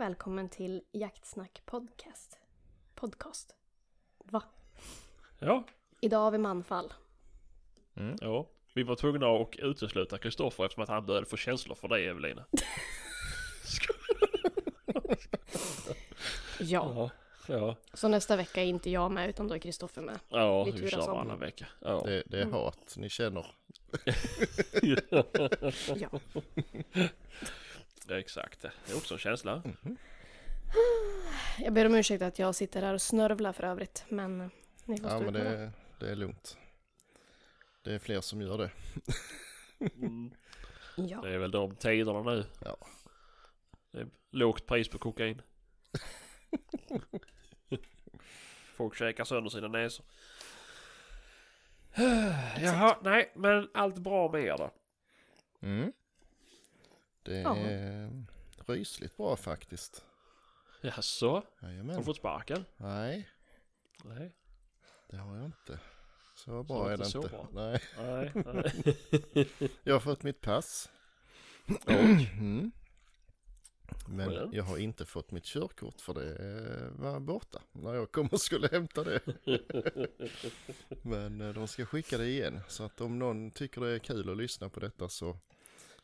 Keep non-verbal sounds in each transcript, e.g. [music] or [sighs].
Och välkommen till Jaktsnack podcast. Podcast. Va? Ja, Idag har vi manfall. ja. Vi var tvungna att utesluta Kristoffer eftersom att han började få känslor för dig Evelina. [laughs] Ja. Ja, ja, Så nästa vecka är inte jag med utan då är Kristoffer med. ja Vi vi turas kör om. varannan vecka. Ja. Det, det är hat ni känner. [laughs] Ja. Det är exakt det. Är också en känsla. [sighs] Jag ber om ursäkt att jag sitter här och snörvlar för övrigt. Men ni får Ja stå men ut med det. det, det är lugnt. Det är fler som gör det. Mm. Ja. Det är väl de tiderna nu. Ja. Det är lågt pris på kokain. Folk käkar sönder sina näsor. [sighs] Jaha, nej men allt bra med er då? Mm. Det Ja. är rysligt bra faktiskt. Jaså? Har du Jajamän. fått sparken? Nej, Nej. det har jag inte. Så Så bra är inte det så inte. bra. Nej. Nej, [laughs] nej. Jag har fått mitt pass. Mm. Men Skönt. jag har inte fått mitt körkort för det var borta när jag kom och skulle hämta det. [laughs] Men eh, de ska skicka det igen. Så att om någon tycker det är kul att lyssna på detta så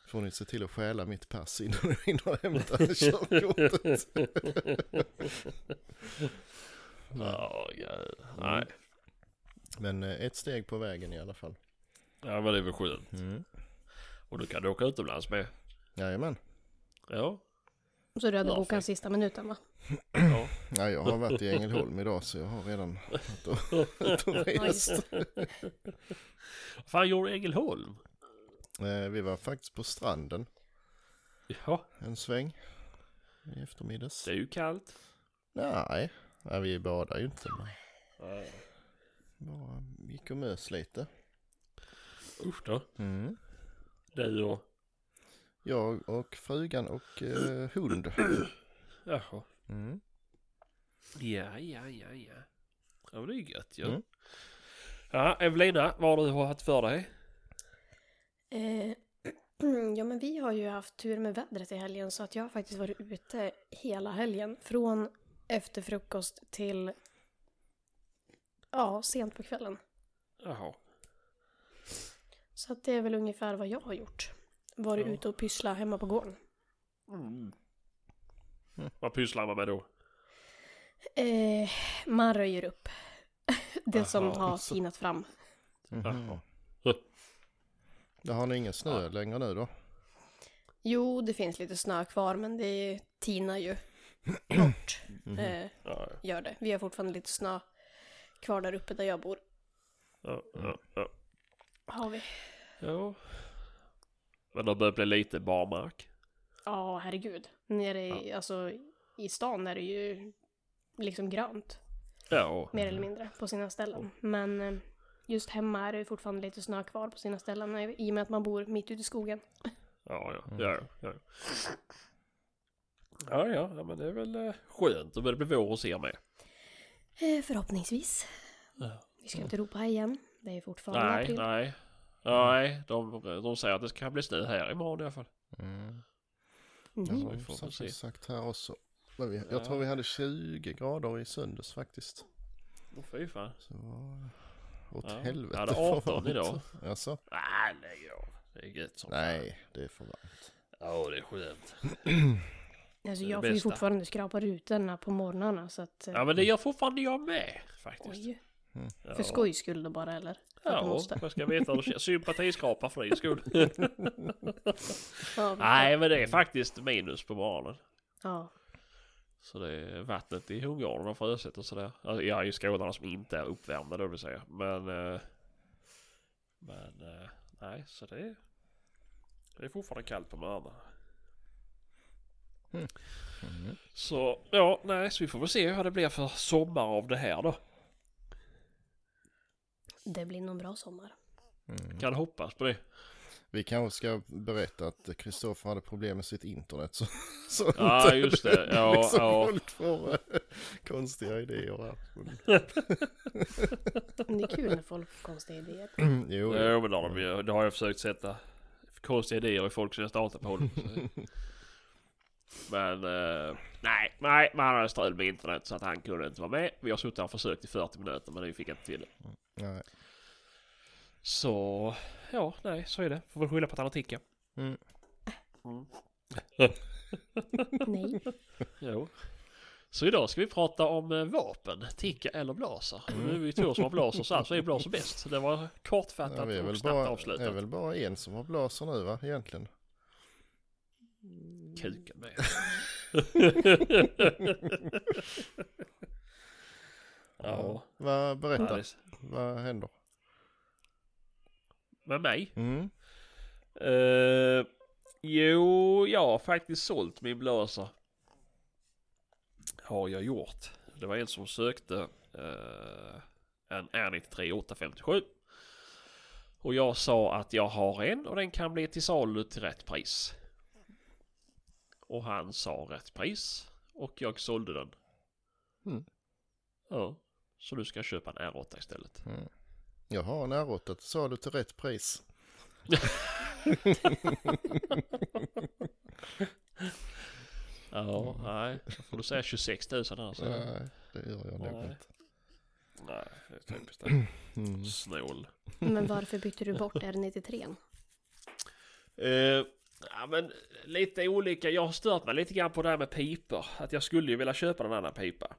får ni se till att stjäla mitt pass innan ni hinner hämta körkortet. Ja, ja. Nej. Men eh, ett steg på vägen i alla fall. Ja men det är väl skönt. Mm. Och du kan åka utomlands med. Jajamän. Ja. Så du hade bokat sista minuten va? ja. Ja, jag har varit i Ängelholm idag så jag har redan [laughs] varit och, [laughs] rest. Vad fan gjorde Ängelholm? Eh, Vi var faktiskt på stranden Ja, en sväng i eftermiddags. det är ju kallt. Nej, nej vi badade ju inte. Men Nej. bara gick och mös lite. Usch då. Mm. Du och... Jag och frugan och eh, hund. Jaha. Mm. Ja, ja, ja, ja. Ja men det är gött ju. Mm. Ja, Evelina, vad har du haft för dig? Eh, [clears throat] ja men vi har ju haft tur med vädret i helgen så att jag har faktiskt varit ute hela helgen. Från efter frukost till ja, sent på kvällen. Jaha. Så att det är väl ungefär vad jag har gjort. Varit Ja. ute och pyssla hemma på gården. Mm. Vad pysslar man med då? Eh, man röjer upp [laughs] det som Jaha, har tinat fram. Mhm. Där har ni ingen snö längre nu då? Jo, det finns lite snö kvar men det tinar ju [clears throat] bort. Mhm. Eh, Ja, gör det. Vi har fortfarande lite snö kvar där uppe där jag bor. ja, ja, ja. Har vi. ja. Men det börjar bli lite barmark. Ja, herregud. Nere i, alltså, i stan är det ju liksom grönt. Ja. Mer eller mindre på sina ställen. Men eh, just hemma är det fortfarande lite snö kvar på sina ställen i och med att man bor mitt ute i skogen. Ja, ja, ja, ja. ja. Ja, ja, ja, men det är väl eh, skönt. Då börjar det bli vår hos er med. Eh, förhoppningsvis. Ja. Vi ska inte ropa igen. Det är fortfarande Nej, april. nej. Nej, de, de säger att det ska bli snö här imorgon i alla fall. Mm. Det har vi får se. sagt här också. Men vi, Ja. jag tror vi hade 20 grader i söndags faktiskt. Åh fy fan. Så åt Ja. helvete. Jag hade för 18 varmt. idag. Alltså? Nej, lägg av. Det är gött som fan. Nej, det är för varmt. Ja, det är skönt. [clears throat] Alltså jag får ju fortfarande skrapa rutorna på morgnarna så att... eh, Ja, men det gör fortfarande jag med faktiskt. Oj. Ja. För skojs skull då bara eller? Ja, jag ska veta hur det. Sympatiskrapa för din skull. [laughs] Ja, Nej, men det är faktiskt minus på morgonen. Ja. Så det är vattnet i hundgården har frusit och sådär. Alltså, ja, i skålarna som inte är uppvärmda då vill säga. Men... eh, Men... eh, Nej, så det är... Det är fortfarande kallt på morgonen. Mm. Så, ja, nej, så vi får väl se vad det blir för sommar av det här då. Det blir nog en bra sommar. Mm. Kan hoppas på det. Vi kanske ska berätta att Kristoffer hade problem med sitt internet så, [laughs] så Ja, just det. Ja, [laughs] liksom ja. folk får eh, konstiga idéer här. [laughs] Det är kul när folk får konstiga idéer. [clears throat] jo, jo. Jo, men det har, de, det har jag försökt sätta konstiga idéer i folks nästa datorpodd. Men eh, nej, nej, men han hade strul med internet så att han kunde inte vara med. Vi har suttit och försökt i 40 minuter men vi fick inte till det. Nej. Så ja, nej, så är det. Får väl skylla på att han har ticka. Mm. Mm. [laughs] Nej. Jo. Så idag ska vi prata om eh, vapen, ticka eller blaser. Nu är vi två som har blaser så alltså är blaser bäst. Det var kortfattat Ja, vi är, och snabbt bara, det är avslutat. väl bara en som har blaser nu va, egentligen? Kuken med. [laughs] ja. Vad, berätta, Nej, vad händer? Med mig? Mm. Uh, jo, jag har faktiskt sålt min blaser. Har jag gjort. Det var en som sökte uh, en R93 857. Och jag sa att jag har en och den kan bli till salu till rätt pris. Och han sa rätt pris. Och jag sålde den. Mm. Ja. Så du ska köpa en R8 istället. Mm. Jag har en R8, sa du till rätt pris? Ja, nej. Då får du säga 26 000 här. Så. Nej, det gör jag nog Nej. inte. Nej, det är typiskt det. Mm. Snål. Men varför bytte du bort R93? Eh, ja men lite olika. Jag har stört mig lite grann på det här med pipor. Att jag skulle ju vilja köpa en annan pipa.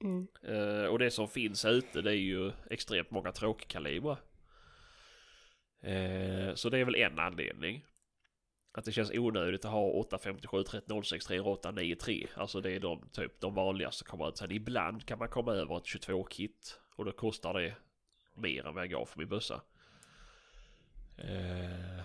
Mm. Eh, och det som finns ute det är ju extremt många tråkkalibrar. Uh, så det är väl en anledning. Att det känns onödigt att ha 857 306, 308 93. Alltså det är de typ de vanligaste som kommer ut. Sen ibland kan man komma över ett 22 kit. Och då kostar det mer än vad jag gav för min bössa. Eh,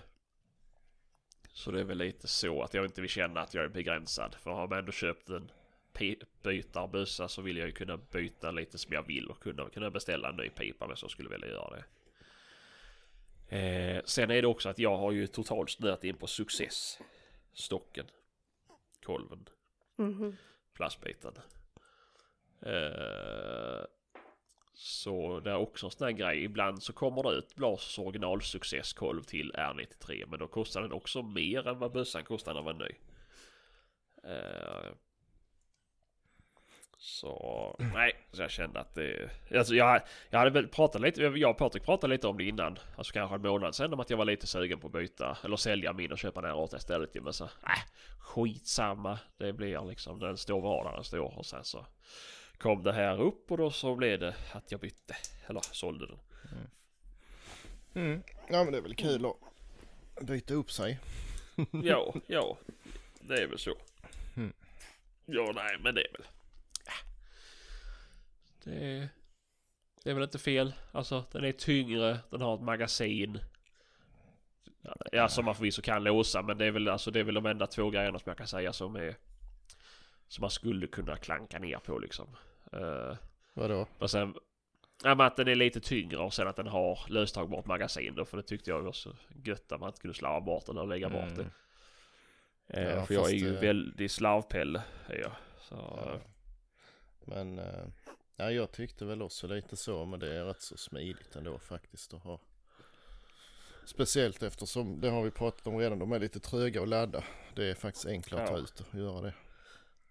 så det är väl lite så att jag inte vill känna att jag är begränsad. För har man ändå köpt en pi- bytarbössa så vill jag ju kunna byta lite som jag vill och kunna, kunna beställa en ny pipa jag så skulle vilja göra det. Eh, sen är det också att jag har ju totalt snöat in på Success. Stocken. Kolven. Mhm. Plastbiten. Eh, så det är också en sån här grej. Ibland så kommer det ut Blasers original Success-kolv till R93. Men då kostar den också mer än vad bössan kostar när den var ny. Eh, så nej, så jag kände att det... Alltså jag, jag hade väl pratat lite, jag och Patrik pratade lite om det innan. Alltså kanske en månad sedan om att jag var lite sugen på att byta eller sälja min och köpa den R8 istället. ju. Men så, äh, skitsamma. Det blir liksom, den står var där den står och sen så kom det här upp och då så blev det att jag bytte. Eller sålde den. Mm. Ja men det är väl kul att byta upp sig. Ja, [laughs] ja. Det är väl så. Mm. Ja, nej, men det är väl... Det är, det är väl inte fel. Alltså, den är tyngre, den har ett magasin. Ja, som man förvisso kan låsa, men det är väl alltså det är väl de enda två grejerna som jag kan säga som är... Som man skulle kunna klanka ner på liksom. Uh, Vadå? och sen... Ja, men att den är lite tyngre och sen att den har löstagbart magasin då. För det tyckte jag var så gött att man inte kunde slarva bort den och lägga bort det. Mm. Ja, för jag är ju eh, väldigt slavpelle. Är jag. Så, Ja. Men eh, ja, jag tyckte väl också lite så men det är rätt så smidigt ändå faktiskt att ha. Speciellt eftersom, det har vi pratat om redan, de är lite tröga att ladda. Det är faktiskt enklare att ta Ja. ut och göra det.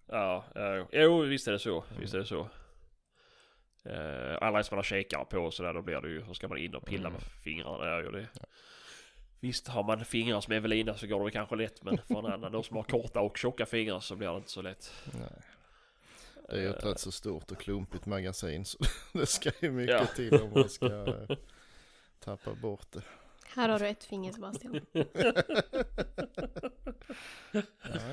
ja, ja, jo. jo, visst är det så. Visst är det så. Eh, alla som man har shakare på och sådär, då blir det ju, så ska man in och pilla Mm. med fingrarna. Det ju det. Visst, har man fingrar som Evelina så går det kanske lätt, men för en annan då som har korta och tjocka fingrar så blir det inte så lätt. Nej. Det är ju ett Eh, rätt så stort och klumpigt magasin så [laughs] det ska ju mycket Ja. till om man ska eh, [laughs] tappa bort det. Här har du ett finger Sebastian. Ja,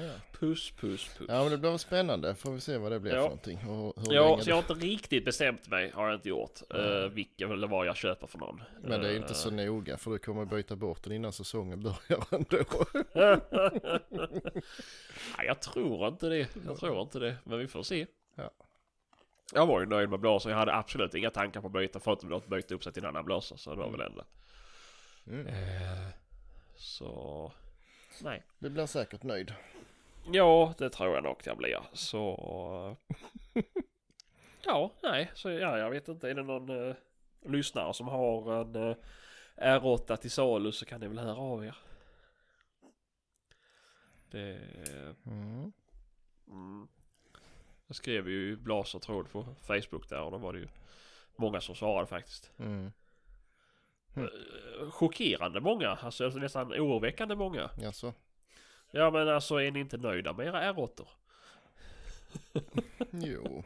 ja. Puss, puss, puss. ja men det blir väl spännande, får vi se vad det blir Ja. för någonting. Och hur Ja, så jag har inte riktigt bestämt mig, har jag inte gjort. Nej. Uh, vilken eller vad jag köper för någon. Men det är inte Eh, så noga för du kommer byta bort den innan säsongen börjar [laughs] ändå. Nej, jag tror inte det. Jag tror inte det. Men vi får se. Ja. Jag var ju nöjd med blåsan. Jag hade absolut inga tankar på att byta förutom att byta upp sig till en annan blåsa. Så det var väl enda. Mm. Eh, så... Nej. Du blir säkert nöjd. Ja, det tror jag nog jag blir. Så... [laughs] ja, nej. Så ja, jag vet inte. Är det någon eh, lyssnare som har en eh, R8 till salu så kan ni väl höra av er. Det... Mm. Mm. Jag skrev ju blasertråd på Facebook där och då var det ju många som svarade faktiskt. Mm. Eh, Chockerande många, alltså nästan oroväckande många. Jaså? Ja men alltså är ni inte nöjda med era R8? [laughs] Jo.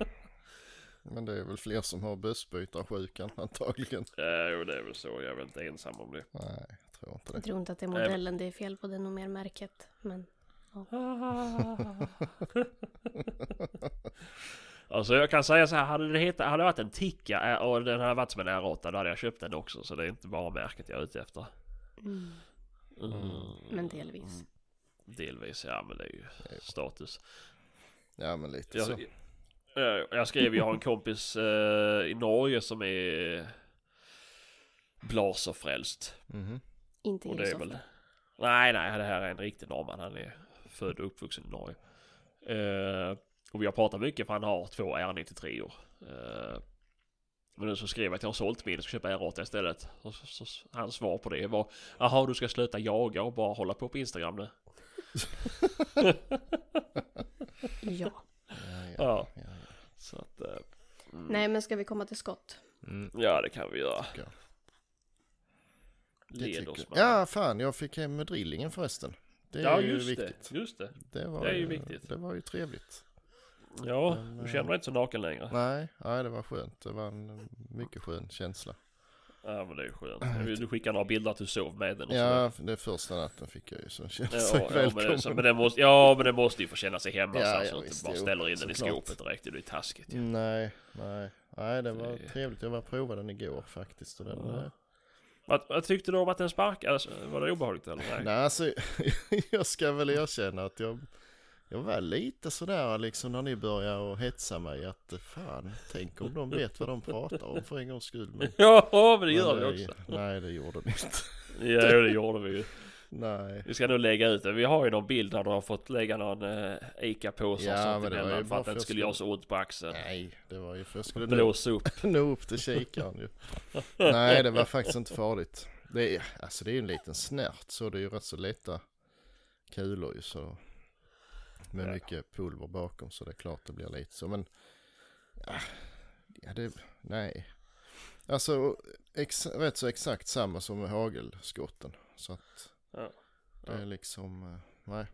Men det är väl fler som har bussbytarsjukan antagligen. Ja jo det är väl så, jag är väl inte ensam om det. Nej, jag tror inte Jag det. tror inte att det är modellen det är fel på, det är nog mer märket. Men [laughs] Alltså jag kan säga så här, hade det, hetat, hade det varit en Tikka och den hade varit som en R8 då hade jag köpt den också. Så det är inte bara märket jag är ute efter. mm, Mm. men delvis. Delvis, ja men det är ju status. Ja men lite så. Jag, jag, jag skrev, jag har en kompis eh, i Norge som är blaserfrälst. Inte Och det är Kristoffer. väl... Nej, nej, det här är en riktig norrman. Han är född och uppvuxen i Norge. Eh, och vi har pratat mycket för han har två R93 år. Eh, men nu så skrev jag att jag har sålt min och ska köpa R8 istället. Och så, så, så, hans svar på det var Jaha, du ska sluta jaga och bara hålla på på Instagram nu. [laughs] Ja. Ja, ja, Ja. Så att... Eh, mm, Nej, men ska vi komma till skott? Mm. Ja, det kan vi göra. Det Led tycker oss. Ja fan, jag fick hem med drillingen förresten. Det är ja ju just viktigt. det. Just det. Det, var Det är ju viktigt. Det var ju trevligt. Ja, Men, du eh, känner dig inte så naken längre. Nej, nej, det var skönt. Det var en mycket skön känsla. Ja men det är ju skönt. Du skickar några bilder att du sov med den och Ja, det första natten fick jag ju så kände Ja, sig ja, men, välkommen. det, så, men det måste, ja men det måste ju få känna sig hemma Ja, så, ja, att du inte bara ställer in den i skåpet direkt. Det blir taskigt ju. Nej, nej. Nej, det var Det- trevligt. Jag var provade den igår faktiskt. Och den, Ja. Vad, vad tyckte du om att den sparkade? Alltså, var det obehagligt eller? Nej. Nej, alltså [laughs] jag ska väl erkänna att jag, jag var lite sådär liksom när ni började och hetsa mig att fan, tänk om de vet vad de pratar om för en gångs skull. Men, [laughs] Ja men det gör men vi också. Nej, det gjorde ni inte. Ja det gjorde vi ju. Nej. Vi ska nog lägga ut det. Vi har ju någon bild där du har fått lägga någon uh, ICA-påse Ja, och sånt emellan för att det inte skulle göra så ont på axeln. Nej, det var ju för jag skulle Blåsa upp. [laughs] nå upp till kikaren ju. Nej, det var faktiskt inte farligt. Det är, alltså det är ju en liten snärt så det är ju rätt så lätta kulor ju så. Med Ja. mycket pulver bakom så det är klart det blir lite så men. Ja det, nej. Alltså ex, rätt så exakt samma som med hagelskotten. Så att Ja. det är liksom, eh, nej,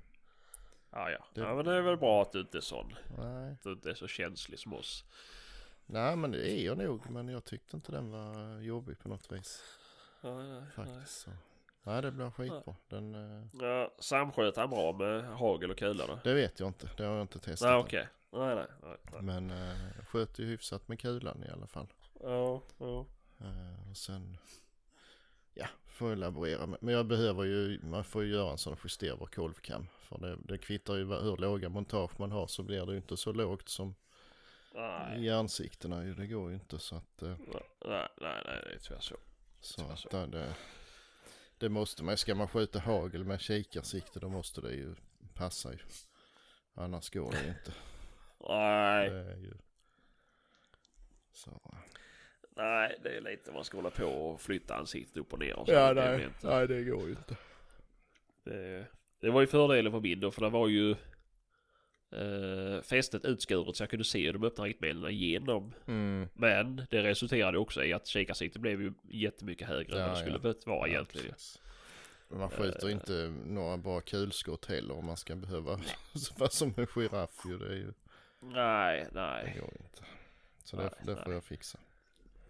Ja, ja. Det- ja men det är väl bra att du inte är sån. nej. Att du inte är så känslig som oss. Nej men det är jag nog men jag tyckte inte den var jobbig på något vis. Ja, nej, nej. Faktiskt så. Nej det blir skitbra. Den, eh, Ja, samsköt han bra med hagel och kula då? det vet jag inte. Det har jag inte testat. Nej okej. Nej, nej, nej. nej. Men eh, sköt ju hyfsat med kulan i alla fall. Ja, ja. Eh, och sen, ja, får jag laborera med. Men jag behöver ju, man får ju göra en sån justerbar kolvkam. För det, det kvittar ju hur låga montage man har så blir det ju inte så lågt som Nej. i ansiktena ju. Det går ju inte så att, eh, Nej, nej, nej, det är tyvärr så. så Så. att det, det, det måste man, ska man skjuta hagel med kikarsikte då måste det ju passa ju. Annars går det ju inte. Nej, Det ju, så. Nej, det är lite man ska hålla på och flytta ansiktet upp och ner och så. Ja, Det nej, inte- nej det går ju inte. Det, det var ju fördelen på min då, för det var ju eh, fästet utskuret så jag kunde se de öppna riktmedlen igenom. Mm. Men det resulterade också i att kikarsiktet blev ju jättemycket högre än Ja, vad det skulle ja. behövt vara Ja, egentligen. precis. Man skjuter Eh. inte några bra kulskott heller om man ska behöva [laughs] vara som en giraff ju. Det, är ju, Nej, det nej. går ju inte. Så det, Nej, det får nej. jag fixa.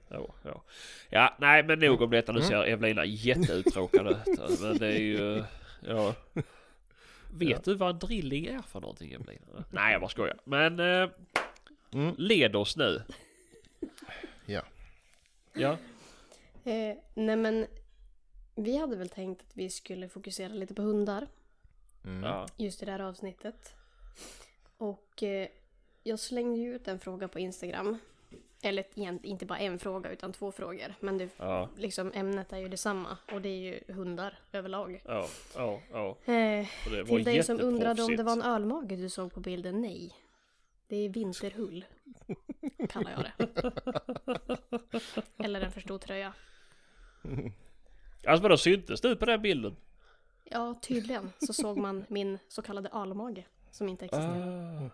Ja, ja. ja, nej men nog om detta. Nu Mm. ser Evelina jätteuttråkad ut. [laughs] Men det är ju... Ja. Vet Ja. du vad en drilling är för någonting Evelina? Nej jag bara skojar. Men eh, Mm. led oss nu. Ja. Ja. Eh, nej men, vi hade väl tänkt att vi skulle fokusera lite på hundar Mm. ja. just i det här avsnittet. Och eh, jag slängde ju ut en fråga på Instagram. Eller inte bara en fråga utan två frågor. Men det, Ja. liksom, ämnet är ju detsamma och det är ju hundar överlag. Ja. Ja. Ja. Eh, till dig som undrade om det var en ölmage du såg på bilden, nej. Det är vinterhull. Kallar jag det. [laughs] Eller en för stor tröja. Alltså vadå syntes du på den bilden? Ja, tydligen så såg man min så kallade ölmage. som inte existerar.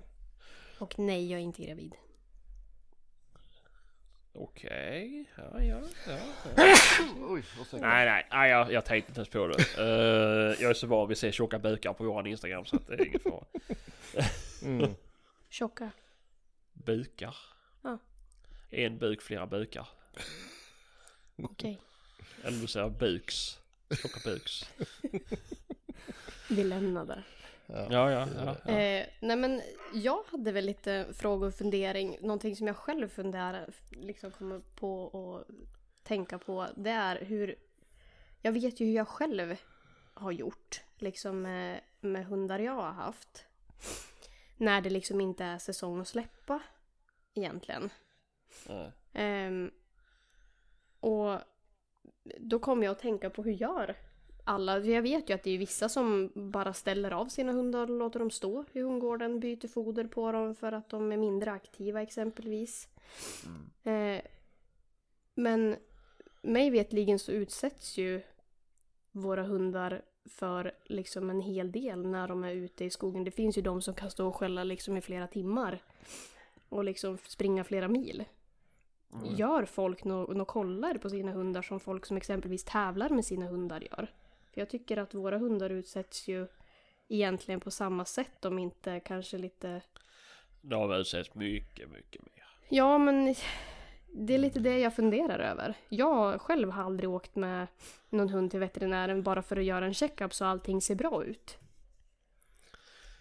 [laughs] Och nej, jag är inte gravid. Okej, ja, ja, ja. ja. [coughs] Oj. Nej, nej, nej jag, jag tänkte inte ens på det. Eh, jag är så van vid att se tjocka bukar på våran Instagram så att det är ingen fara. [laughs] Mm. Tjocka. Bukar? Ja. En buk, flera bukar. Okej. Eller du säger buks. Tjocka buks. [laughs] Vi lämnar det. Ja. Ja, ja. Eh, nej men jag hade väl lite frågor och fundering. Någonting som jag själv funderar, liksom kommer på och tänka på. Det är hur, jag vet ju hur jag själv har gjort. Liksom med, med hundar jag har haft. När det liksom inte är säsong att släppa. Egentligen. ja. Ehm, och då kommer jag att tänka på hur gör alla? Jag vet ju att det är vissa som bara ställer av sina hundar och låter dem stå i hundgården, byter foder på dem för att de är mindre aktiva exempelvis. Eh, men mig vetligen så utsätts ju våra hundar för liksom en hel del när de är ute i skogen. Det finns ju de som kan stå och skälla liksom i flera timmar. Och liksom springa flera mil. Gör folk några no kollar på sina hundar som folk som exempelvis tävlar med sina hundar gör? För jag tycker att våra hundar utsätts ju egentligen på samma sätt, om inte kanske lite... De utsätts mycket, mycket mer. Ja, men det är lite det jag funderar över. Jag själv har aldrig åkt med någon hund till veterinären bara för att göra en checkup så allting ser bra ut.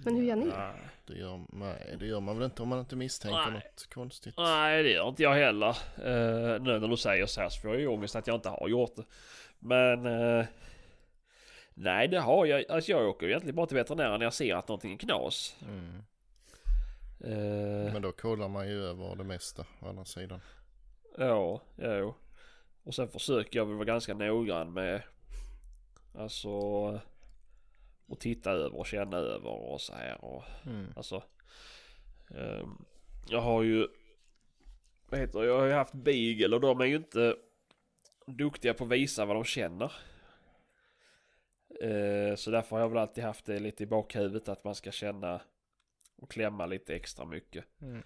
Men hur gör ni? Nej. Det, gör, nej, det gör man väl inte om man inte misstänker Nej. något konstigt. Nej, det gör inte jag heller. Uh, nu när du säger så här så får jag ju ångest att jag inte har gjort det. Men... eh, nej, det har jag. Alltså jag åker egentligen bara till veterinären när jag ser att någonting är knas. Mm. Eh, Men då kollar man ju över det mesta å andra sidan. Ja, ja. Och sen försöker jag väl vara ganska noggrann med alltså och titta över och känna över och så här och Mm. alltså. ehm, jag har ju vad heter jag har ju haft beagle och de är ju inte duktiga på att visa vad de känner. Eh, så därför har jag väl alltid haft det lite i bakhuvudet att man ska känna och klämma lite extra mycket. Mm.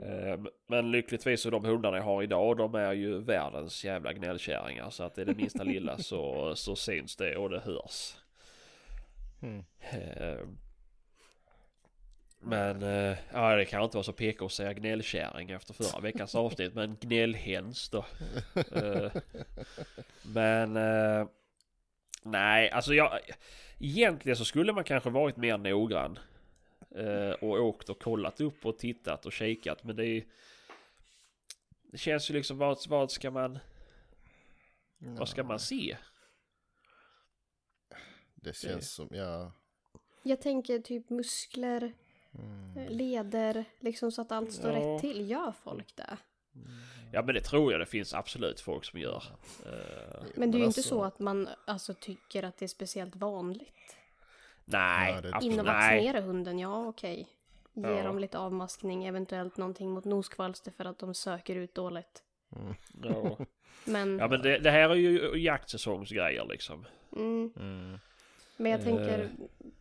Eh, Men lyckligtvis så de hundarna jag har idag de är ju världens jävla gnällkärringar. Så att det är det minsta lilla [laughs] så, så syns det och det hörs. Mm. Eh, Men ja, det kan inte vara så PK att säga gnällkärring efter förra veckans avsnitt. Men gnällhäns då. [laughs] Men nej, alltså jag egentligen så skulle man kanske varit mer noggrann. Eh, och åkt och kollat upp och tittat och kikat. Men det är Det känns ju liksom vad, vad ska man Vad ska man se? Det känns som, ja. Jag tänker typ muskler, Mm. leder, liksom så att allt står Ja. rätt till. Gör folk det? Ja men det tror jag det finns absolut folk som gör. Eh, Men det är ju inte alltså- så att man alltså tycker att det är speciellt vanligt. nej, Ja, det- In och nej. vaccinera hunden, ja okej. Ge Ja. dem lite avmaskning, eventuellt någonting mot noskvalster för att de söker ut dåligt. Ja. [laughs] Men, ja men det, det här är ju jaktsäsongsgrejer liksom. mm, Mm. men jag Eh. tänker,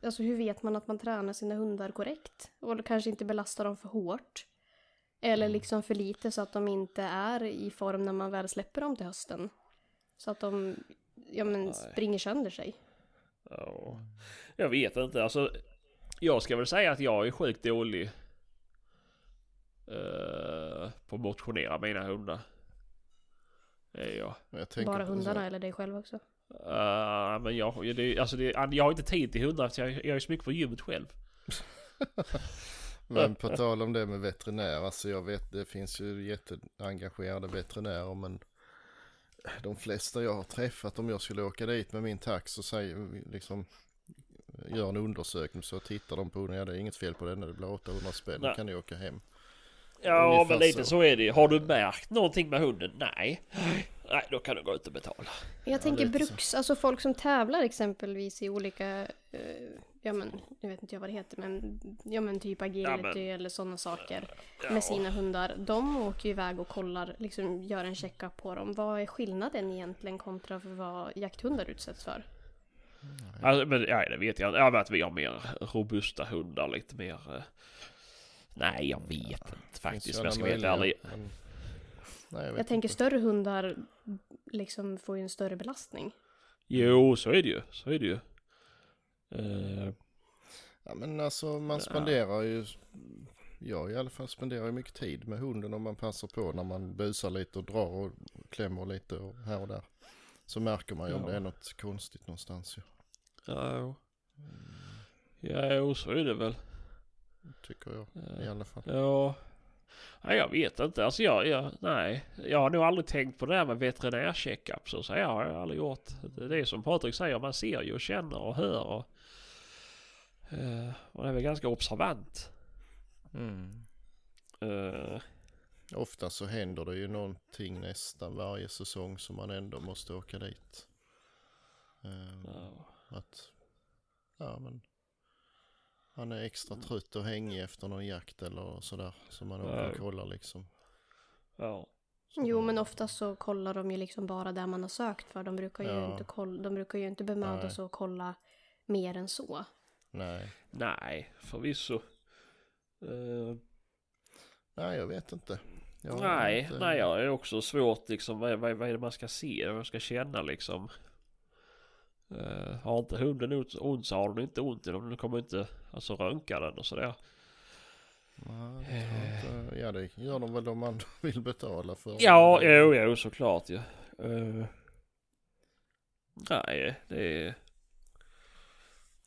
alltså hur vet man att man tränar sina hundar korrekt? Och kanske inte belastar dem för hårt. Eller liksom för lite så att de inte är i form när man väl släpper dem till hösten. Så att de, ja men springer sönder sig. Ja. Jag vet inte, alltså. Jag ska väl säga att jag är sjukt dålig. eh, på att motionera mina hundar. Tänker Bara så- hundarna eller dig själv också. Eh, men jag, det, alltså det, jag har inte tid till hundar jag, jag är så mycket på gymmet själv. [laughs] [laughs] Men på tal om det med veterinär, alltså jag vet det finns ju jätteengagerade veterinärer men de flesta jag har träffat om jag skulle åka dit med min tax och säger liksom gör en undersökning så tittar de på hunden, ja det är inget fel på den, det blir 800 spänn, då kan ni åka hem. Ja Ungefär men lite så. så. är det Har du märkt någonting med hunden? Nej. Nej då kan du gå ut och betala. Jag tänker lite så. bruks, alltså folk som tävlar exempelvis i olika, eh, ja men, nu vet inte jag vad det heter, men, ja men typ agility men- eller sådana saker Ja. med sina hundar. De åker ju iväg och kollar, liksom gör en checkup på dem. Vad är skillnaden egentligen kontra vad jakthundar utsätts för? Alltså, men ja, det vet jag inte. Ja, men att vi har mer robusta hundar, lite mer... eh, Nej, jag vet inte faktiskt. om Jag ska vara helt ärlig. men- Nej, jag Jag tänker inte. större hundar liksom får ju en större belastning. Jo, så är det ju. Så är det ju. Eh, Ja men alltså man spenderar ju, jag i alla fall spenderar ju mycket tid med hunden om man passar på när man busar lite och drar och klämmer lite och här och där. Så märker man ju om Ja. det är något konstigt någonstans ju. ja, jo. ja, jo, så är det väl. Tycker jag Eh, i alla fall. Ja. Nej, jag vet inte. Alltså jag, jag, nej. Jag har nog aldrig tänkt på det här med veterinärcheckup. Så, så här har jag aldrig gjort. Det är det som Patrik säger. Man ser ju och känner och hör. Och, eh, man är väl ganska observant. Mm. Eh, Ofta så händer det ju någonting nästan varje säsong som man ändå måste åka dit. Ehm, ja. Att, ja men. Han är extra trött och hängig efter någon jakt eller sådär. Så man åker och kollar liksom. ja. Så Jo, men ofta så kollar de ju liksom bara där man har sökt för. De brukar ju, Ja. inte, koll, de brukar ju inte bemöda sig att kolla mer än så. Nej. Nej, förvisso. Eh, Nej, jag vet inte. Jag nej, inte- nej, jag är också svårt liksom. Vad, vad, vad är det man ska se? Vad man ska känna liksom? Eh, har inte hunden ont, ont så har den inte ont i den. Den kommer inte alltså röntga den och sådär. Nej, inte. Ja, det gör de väl om man [laughs] vill betala för Ja, jo, jo, såklart ju. Eh, nej, det är...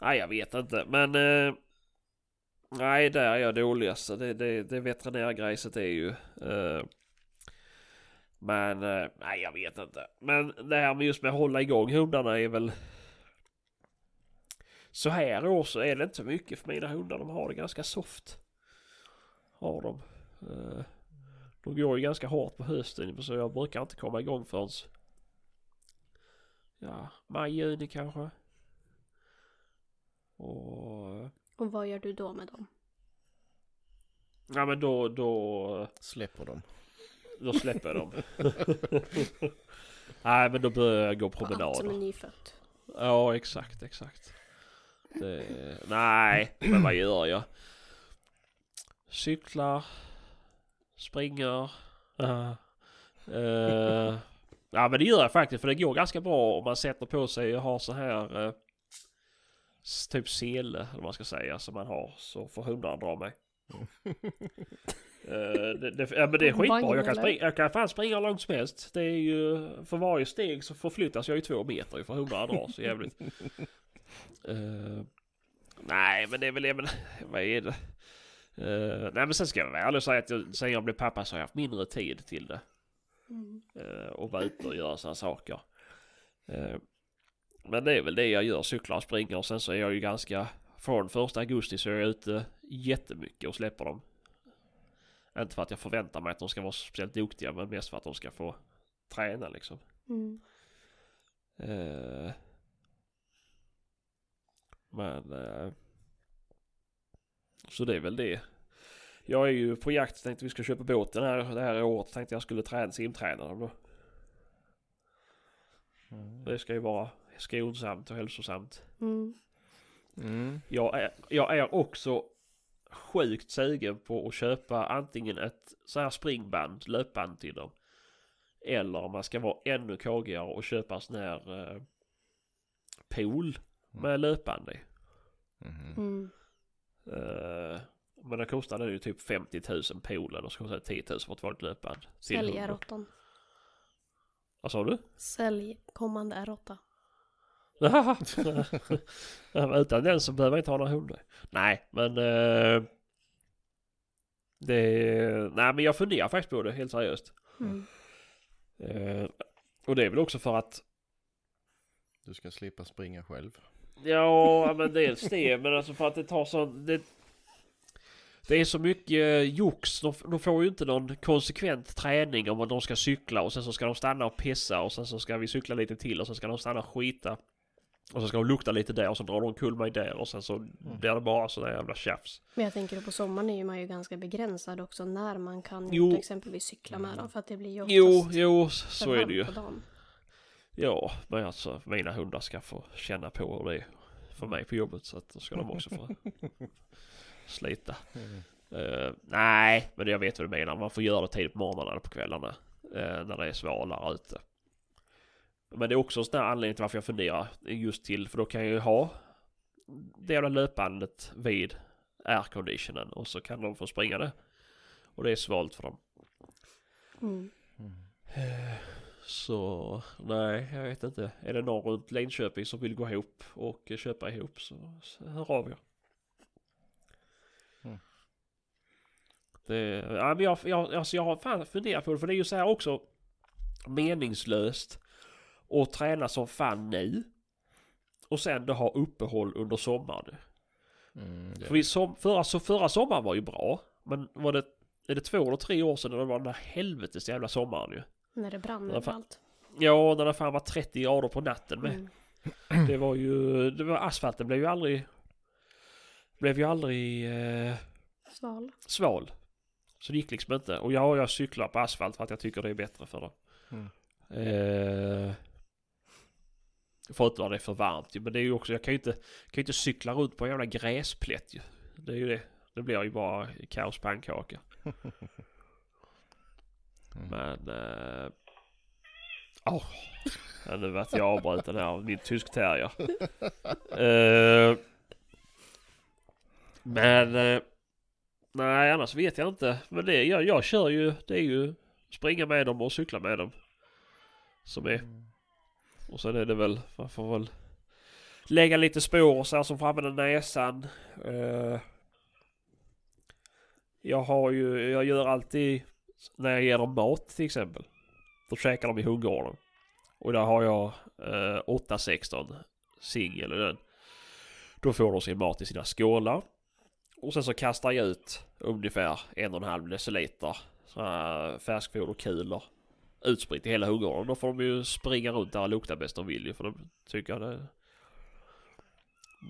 Nej, jag vet inte. Men... eh, nej, där är jag dåligast. Det, det, det veterinärgrejset är ju... eh, men, eh, nej jag vet inte. Men det här med just med att hålla igång hundarna är väl... Så här år så är det inte så mycket för mina hundar. De har det ganska soft. Har de. Eh, de går ju ganska hårt på hösten så jag brukar inte komma igång förrän... Ja, maj, juni kanske. Och... Och vad gör du då med dem? Ja men då, då, Släpper dem. Då släpper jag dem. [laughs] Nej men då börjar jag gå Allt som är promenader. nyfött. Ja exakt, exakt. Det, nej, men vad gör jag? Cyklar, springer. Uh, uh, ja men det gör jag faktiskt för det går ganska bra om man sätter på sig och har så här uh, typ sele eller vad man ska säga som man har så får hundarna dra mig. [laughs] Eh, det, det, ja, men det är skitbra. Jag kan, springa, jag kan fan springa långt som helst. Det är ju för varje steg så förflyttas jag ju två meter för hundarna drar så jävligt. [laughs] Eh, nej men det är väl, jag [laughs] men, vad är det? Eh, nej men sen ska jag vara ärlig och säga att jag, sen jag blev pappa så har jag haft mindre tid till det. Uh, och vara ute och göra sådana saker. Men det är väl det jag gör, cyklar och springer och sen så är jag ju ganska, från första augusti så är jag ute jättemycket och släpper dem. Inte för att jag förväntar mig att de ska vara speciellt duktiga men mest för att de ska få träna liksom. Mm. Eh, men... eh, så det är väl det. Jag är ju på jakt, tänkte vi ska köpa båten här, det här året. Tänkte jag skulle träna, simträna dem då. Det ska ju vara skonsamt och hälsosamt. Mm. Mm. Jag är, jag är också sjukt sugen på att köpa antingen ett så här springband, löpband till dem. Eller om man ska vara ännu kagigare och köpa en sån här eh, pool med löpband i. Mhm. Mm. Eh, men det kostar ju typ 50 000 poolen och så kostar det 10 000 för ett vanligt löpband. Sälj hunden. R8. Vad sa du? Sälj kommande R8. [laughs] Utan den så behöver jag inte ha några hundar. Nej, men... Eh, det... Nej, men jag funderar faktiskt på det helt seriöst. Mm. Eh, och det är väl också för att... Du ska slippa springa själv. Ja, men dels det, men alltså för att det tar så... Det, det är så mycket jox. De, de får ju inte någon konsekvent träning om att de ska cykla och sen så ska de stanna och pissa och sen så ska vi cykla lite till och sen ska de stanna och skita. Och så ska de lukta lite där och så drar de omkull mig där och sen så blir det bara sådär jävla tjafs. Men jag tänker på sommaren är man ju ganska begränsad också när man kan Jo. ut och exempelvis cykla med dem. För att det blir ju Jo, jo, så är det ju. Ja, men alltså mina hundar ska få känna på hur det är för mig på jobbet så att då ska de också få [laughs] slita. Mm. Eh, nej, men jag vet vad du menar. Man får göra det tidigt på morgonen eller på kvällarna. eh, när det är svalare ute. Men det är också en sån här anledning till varför jag funderar just till. För då kan jag ju ha det jävla löpbandet vid airconditionen. Och så kan de få springa det. Och det är svalt för dem. Mm. Eh, Så nej, jag vet inte. Är det någon runt Linköping som vill gå ihop och köpa ihop så, så hör av er. Mm. Det, ja, men jag, jag, alltså jag har fan funderat på det för det är ju så här också meningslöst att träna som fan nu. Och sen då ha uppehåll under sommaren. Mm, För vi som, förra, så förra sommaren var ju bra. Men var det, är det två eller tre år sedan det var den där helvetes jävla sommaren ju. När det brann överallt. Ja, när det fan var 30 grader på natten med. Mm. Det var ju, det var, asfalten blev ju aldrig, blev ju aldrig eh, Sval. sval. Så det gick liksom inte. Och ja, jag cyklar på asfalt för att jag tycker det är bättre för dem. Mm. Eh, förutom när det är för varmt ju. Men det är ju också, jag kan ju inte, kan ju inte cykla runt på en jävla gräsplätt ju. Det är ju det. Det blir ju bara kaos pannkaka. Mm. Men... Eh, åh, ja, nu vart jag avbruten här av min tysk terrier. Eh, men... Eh, nej, annars vet jag inte. Men det, jag, jag kör ju, det är ju springa med dem och cykla med dem. Som är. Och sen är det väl, man får väl lägga lite spår så här som framme i näsan. Eh, jag har ju, jag gör alltid när jag ger dem mat till exempel. Då käkar de i hundgården. Och där har jag eh, 8-16 singel i den. Då får de sin mat i sina skålar. Och sen så kastar jag ut ungefär en och en halv deciliter sådana färskfoderkulor utspritt i hela hundgården. Då får de ju springa runt där och lukta bäst de vill ju. För de tycker jag det,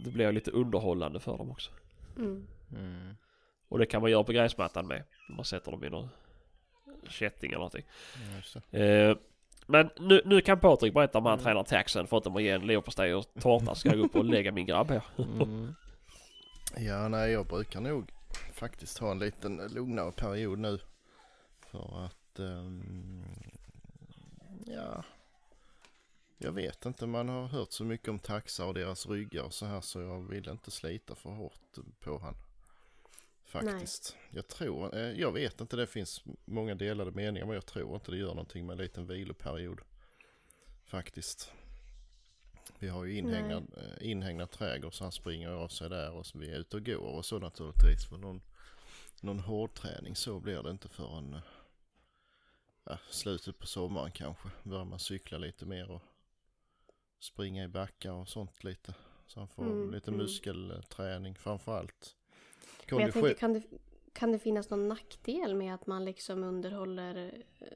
det blir lite underhållande för dem också. Mm. Mm. Och det kan man göra på gräsmattan med. Om man sätter dem i någon kätting eller någonting. Ja, just det. Eh, men nu, nu kan Patrik berätta om han Mm. tränar taxen förutom att ge en leverpastej och tårta ska jag gå upp och lägga min grabb här. Mm. Ja, nej, jag brukar nog faktiskt ha en liten lugnare period nu. För att, ehm, ja, jag vet inte. Man har hört så mycket om taxar och deras ryggar och så här så jag vill inte slita för hårt på han. Faktiskt. Jag tror, eh, jag vet inte, det finns många delade meningar men jag tror inte det gör någonting med en liten viloperiod. Faktiskt. Vi har ju inhägnad, eh, inhägnad trädgård så han springer av sig där och så vi är ute och går och så naturligtvis. Men någon, någon hårdträning så blir det inte förrän eh, ja, slutet på sommaren kanske. Börjar man cykla lite mer och springa i backar och sånt lite. Så han får Mm, lite mm. muskelträning framförallt. Men jag tänker, kan det, kan det finnas någon nackdel med att man liksom underhåller eh,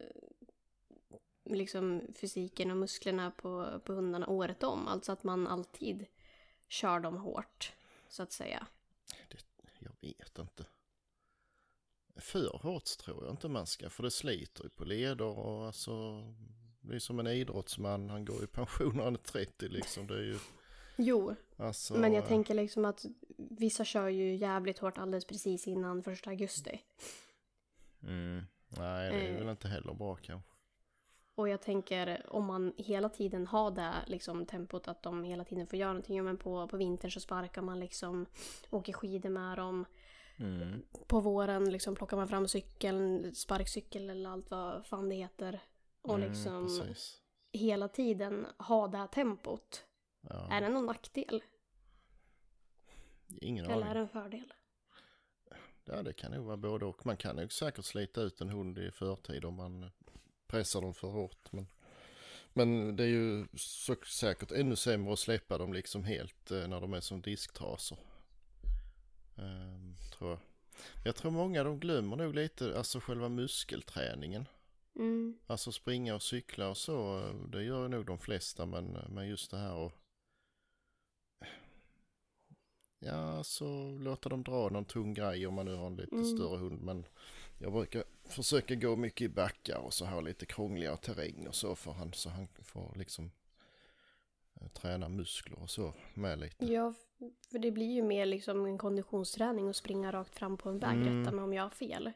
liksom fysiken och musklerna på, på hundarna året om? Alltså att man alltid kör dem hårt, så att säga. Jag vet inte. För hårt tror jag inte man ska för det sliter ju på leder och alltså det är som en idrottsman, han går i pension när han är 30 liksom. Det är ju Jo, alltså. men jag tänker liksom att vissa kör ju jävligt hårt alldeles precis innan första augusti. Mm, nej det är Eh. väl inte heller bra kanske. Och jag tänker om man hela tiden har det liksom tempot att de hela tiden får göra någonting. Ja, men på, på vintern så sparkar man liksom, åker skidor med dem. Mm, På våren liksom plockar man fram cykeln, sparkcykel eller allt vad fan det heter. Och mm, liksom precis. hela tiden ha det här tempot. Ja, Är det någon nackdel? ingen Eller är aning. det en fördel? Ja det kan nog vara både och. Man kan nog säkert slita ut en hund i förtid om man pressar dem för hårt. Men, men det är ju så säkert ännu sämre att släppa dem liksom helt eh, när de är som disktrasor. Tror jag. Jag tror många de glömmer nog lite alltså själva muskelträningen. Mm. Alltså springa och cykla och så, det gör nog de flesta men, men just det här och Ja, så låta dem dra någon tung grej om man nu har en lite Mm. större hund. Men jag brukar försöka gå mycket i backar och så här lite krångligare terräng och så för han så han får liksom eh, träna muskler och så med lite. Ja, för det blir ju mer liksom en konditionsträning att springa rakt fram på en väg. Mm. Rätta mig om jag har fel.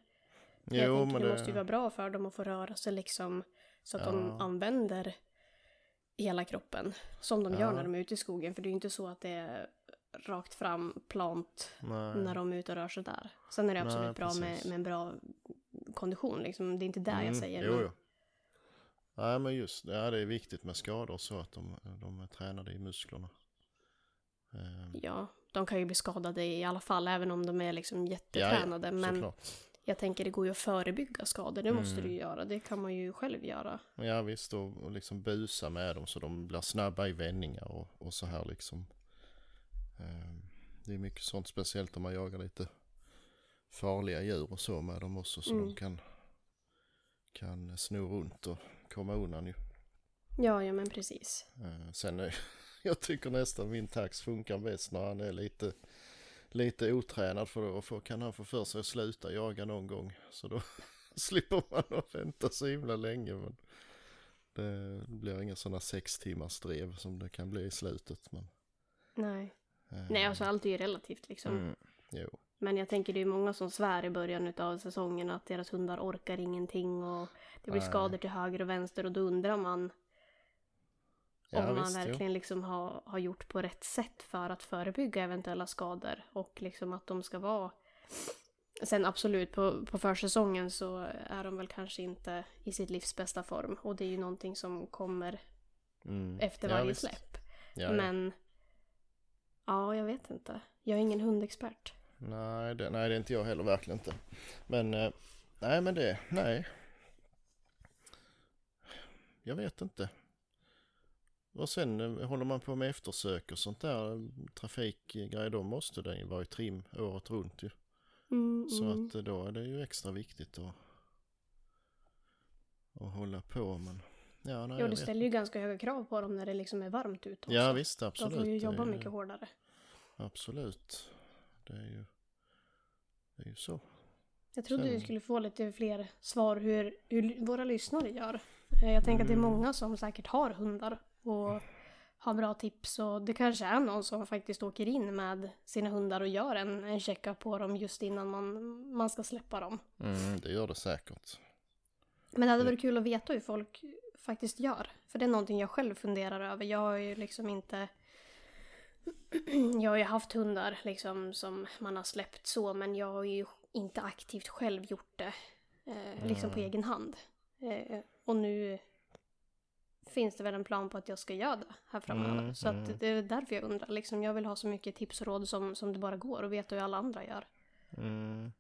jag Jo, tänker men det, måste ju vara bra för dem att få röra sig liksom så att de Ja. använder hela kroppen. Som de gör Ja. när de är ute i skogen. För det är ju inte så att det är rakt fram plant Nej. när de är ute och rör sig där. Sen är det absolut Nej, bra med, med en bra kondition liksom. Det är inte där jag Mm, säger. Jo, men, jo. Nej men just ja, det är viktigt med skador så att de, de är tränade i musklerna. Eh, Ja, de kan ju bli skadade i alla fall även om de är liksom jättetränade. men såklart. jag tänker det går ju att förebygga skador. Det måste Mm. du ju göra. Det kan man ju själv göra. Ja visst och, och liksom busa med dem så de blir snabba i vändningar och, och så här liksom. Eh, det är mycket sånt speciellt om man jagar lite farliga djur och så med dem också så Mm. de kan, kan sno runt och komma undan ju. Ja, ja men precis. Eh, sen är, [laughs] jag tycker nästan min tax funkar bäst när han är lite, lite otränad för då kan han få för sig att sluta jaga någon gång. Så då [laughs] slipper man att vänta så himla länge. Men det blir inga sådana sex timmars drev som det kan bli i slutet. Men, Nej. eh, Nej, alltså allt är ju relativt liksom. Mm, jo. Men jag tänker det är många som svär i början av säsongen att deras hundar orkar ingenting och det blir Nej. skador till höger och vänster och då undrar man Ja, om man visst, verkligen liksom har, har gjort på rätt sätt för att förebygga eventuella skador och liksom att de ska vara Sen absolut, på, på försäsongen så är de väl kanske inte i sitt livs bästa form. Och det är ju någonting som kommer Mm. efter Ja, varje släpp. Ja, ja. Men ja, jag vet inte. Jag är ingen hundexpert. Nej det, nej, det är inte jag heller, verkligen inte. Men, eh, nej men det, nej. Jag vet inte. Och sen eh, håller man på med eftersök och sånt där, trafikgrejer, då måste den ju vara i trim året runt ju. Mm, Så mm. att eh, då är det ju extra viktigt att, att hålla på. Men, ja, nej, Jo, det ställer ju ganska höga krav på dem när det liksom är varmt ute också. Ja visst, De absolut. får ju jobba ju- mycket hårdare. Absolut. Det är ju, det är ju så. Jag trodde vi skulle få lite fler svar hur, hur våra lyssnare gör. Eh, Jag tänker att det är Mm. många som säkert har hundar och har bra tips och det kanske är någon som faktiskt åker in med sina hundar och gör en, en checkup på dem just innan man, man ska släppa dem. Mm, det gör det säkert. Men det hade varit kul att veta hur folk faktiskt gör. För det är någonting jag själv funderar över. Jag har ju liksom inte... [clears throat] Jag har ju haft hundar liksom som man har släppt så men jag har ju inte aktivt själv gjort det. Eh, liksom på Nej. egen hand. Eh, och nu finns det väl en plan på att jag ska göra det här framöver. Mm, så att mm. det är därför jag undrar. Liksom, jag vill ha så mycket tips och råd som, som det bara går och veta hur alla andra gör. Mm.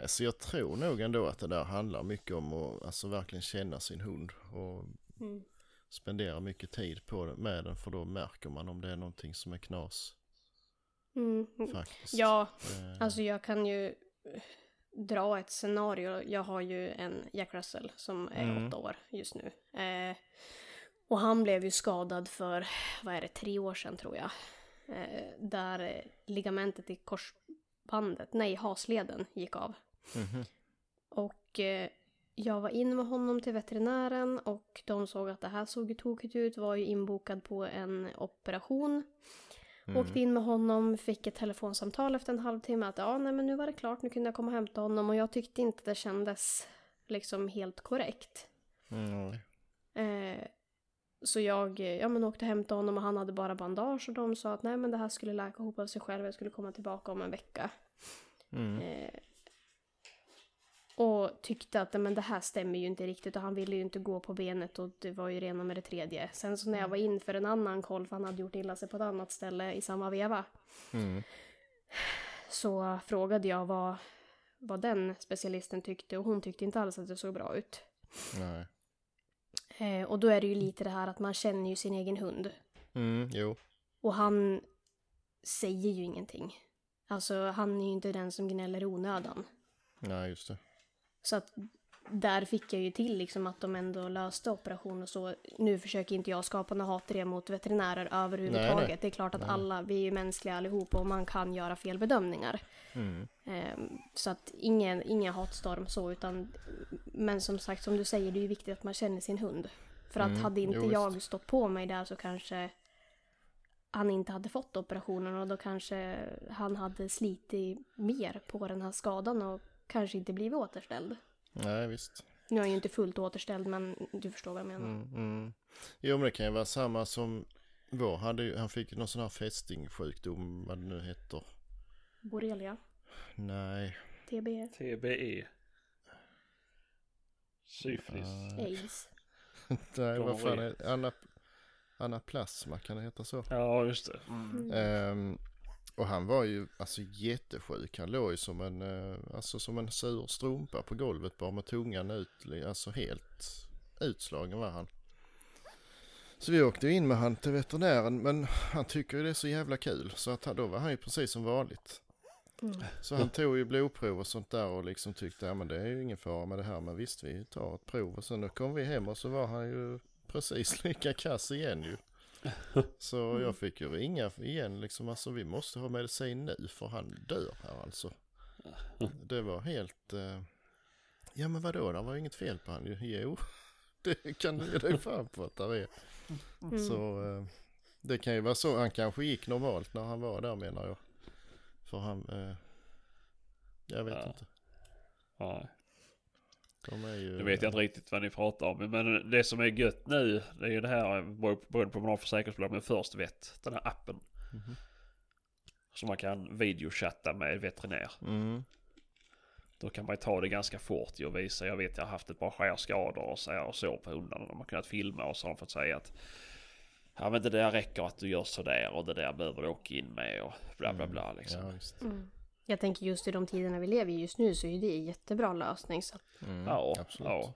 Alltså jag tror nog ändå att det där handlar mycket om att alltså verkligen känna sin hund och Mm. spendera mycket tid på det, med den för då märker man om det är någonting som är knas Mm. faktiskt. Ja, Eh, Alltså jag kan ju eh, dra ett scenario. Jag har ju en Jack Russell som är Mm. åtta år just nu. Eh, och han blev ju skadad för, vad är det, tre år sedan tror jag. Eh, där eh, ligamentet i korsbandet, nej hasleden gick av. mhm. Och eh, jag var in med honom till veterinären och de såg att det här såg ju tokigt ut, var ju inbokad på en operation. Mm. Åkte in med honom, fick ett telefonsamtal efter en halvtimme att ja, nej men nu var det klart, nu kunde jag komma och hämta honom och jag tyckte inte det kändes liksom helt korrekt. Mm, Eh, så jag eh, ja, men åkte och hämtade honom och han hade bara bandage och de sa att nej men det här skulle läka ihop av sig själv, jag skulle komma tillbaka om en vecka. mm. Eh, och tyckte att men det här stämmer ju inte riktigt och han ville ju inte gå på benet och det var ju rena med det tredje. Sen så när jag var in för en annan koll, för han hade gjort illa sig på ett annat ställe i samma veva, Mm. så frågade jag vad, vad den specialisten tyckte och hon tyckte inte alls att det såg bra ut. Nej. Eh, och då är det ju lite det här att man känner ju sin egen hund. Mm, jo. Och han säger ju ingenting. Alltså han är ju inte den som gnäller onödan. Nej, just det. Så att där fick jag ju till liksom att de ändå löste operation och så. Nu försöker inte jag skapa något hat mot veterinärer överhuvudtaget. Nej, nej. Det är klart att Nej. alla, vi är ju mänskliga allihop och man kan göra fel bedömningar. Mm. Ehm, så att ingen, ingen hatstorm så utan Men som sagt som du säger det är ju viktigt att man känner sin hund. För att Mm, hade inte jo, jag stått på mig där så kanske han inte hade fått operationen och då kanske han hade slitit mer på den här skadan och kanske inte blivit återställd. Nej, visst. Nu är han ju inte fullt återställd men du förstår vad jag menar. Mm, mm. Jo, men det kan ju vara samma som vår. Hade, ju- han fick någon sån här fästingsjukdom, vad det nu heter. Borrelia, Nej. TB, TBE. Syfilis. Nej. aids. [laughs] Nej, vad fan är Anap Anaplasma, kan det heta så? Ja, just det. Mm. Mm. Och han var ju alltså jättesjuk. Han låg ju som en, eh, alltså som en sur strumpa på golvet bara med tungan ut. Alltså helt utslagen var han. Så vi åkte in med han till veterinären men han tycker ju det är så jävla kul. Så att då var han ju precis som vanligt. Mm. Så han tog ju blodprov och sånt där och liksom tyckte ja men det är ju ingen fara med det här men visst vi tar ett prov och sen då kom vi hem och så var han ju precis [laughs] lika kass igen ju. Så jag fick ju ringa igen liksom alltså vi måste ha medicin nu för han dör här alltså. Det var helt eh, ja men vadå det var inget fel på han ju. Jo [laughs] det kan du ge dig fan på att det är. Mm. Så eh, det kan ju vara så. Han kanske gick normalt när han var där menar jag. För han, eh, jag vet Ja. inte. Ja. De är ju... Nu vet jag inte riktigt vad ni pratar om. Men det som är gött nu, det är ju det här, beroende på vad man har för försäkringsbolag, men först vet, den här appen. Mhm. Så man kan videochatta med veterinär. Mm. Då kan man ju ta det ganska fort och visa. Jag vet jag har haft ett par skärskador och så, här och så på hundarna. De har kunnat filma och så har de fått säga att Ja men det där räcker att du gör sådär och det där behöver du åka in med och bla bla bla liksom. Ja. Mm. Jag tänker just i de tiderna vi lever i just nu så är det en jättebra lösning. Så Mm, Ja, absolut. ja.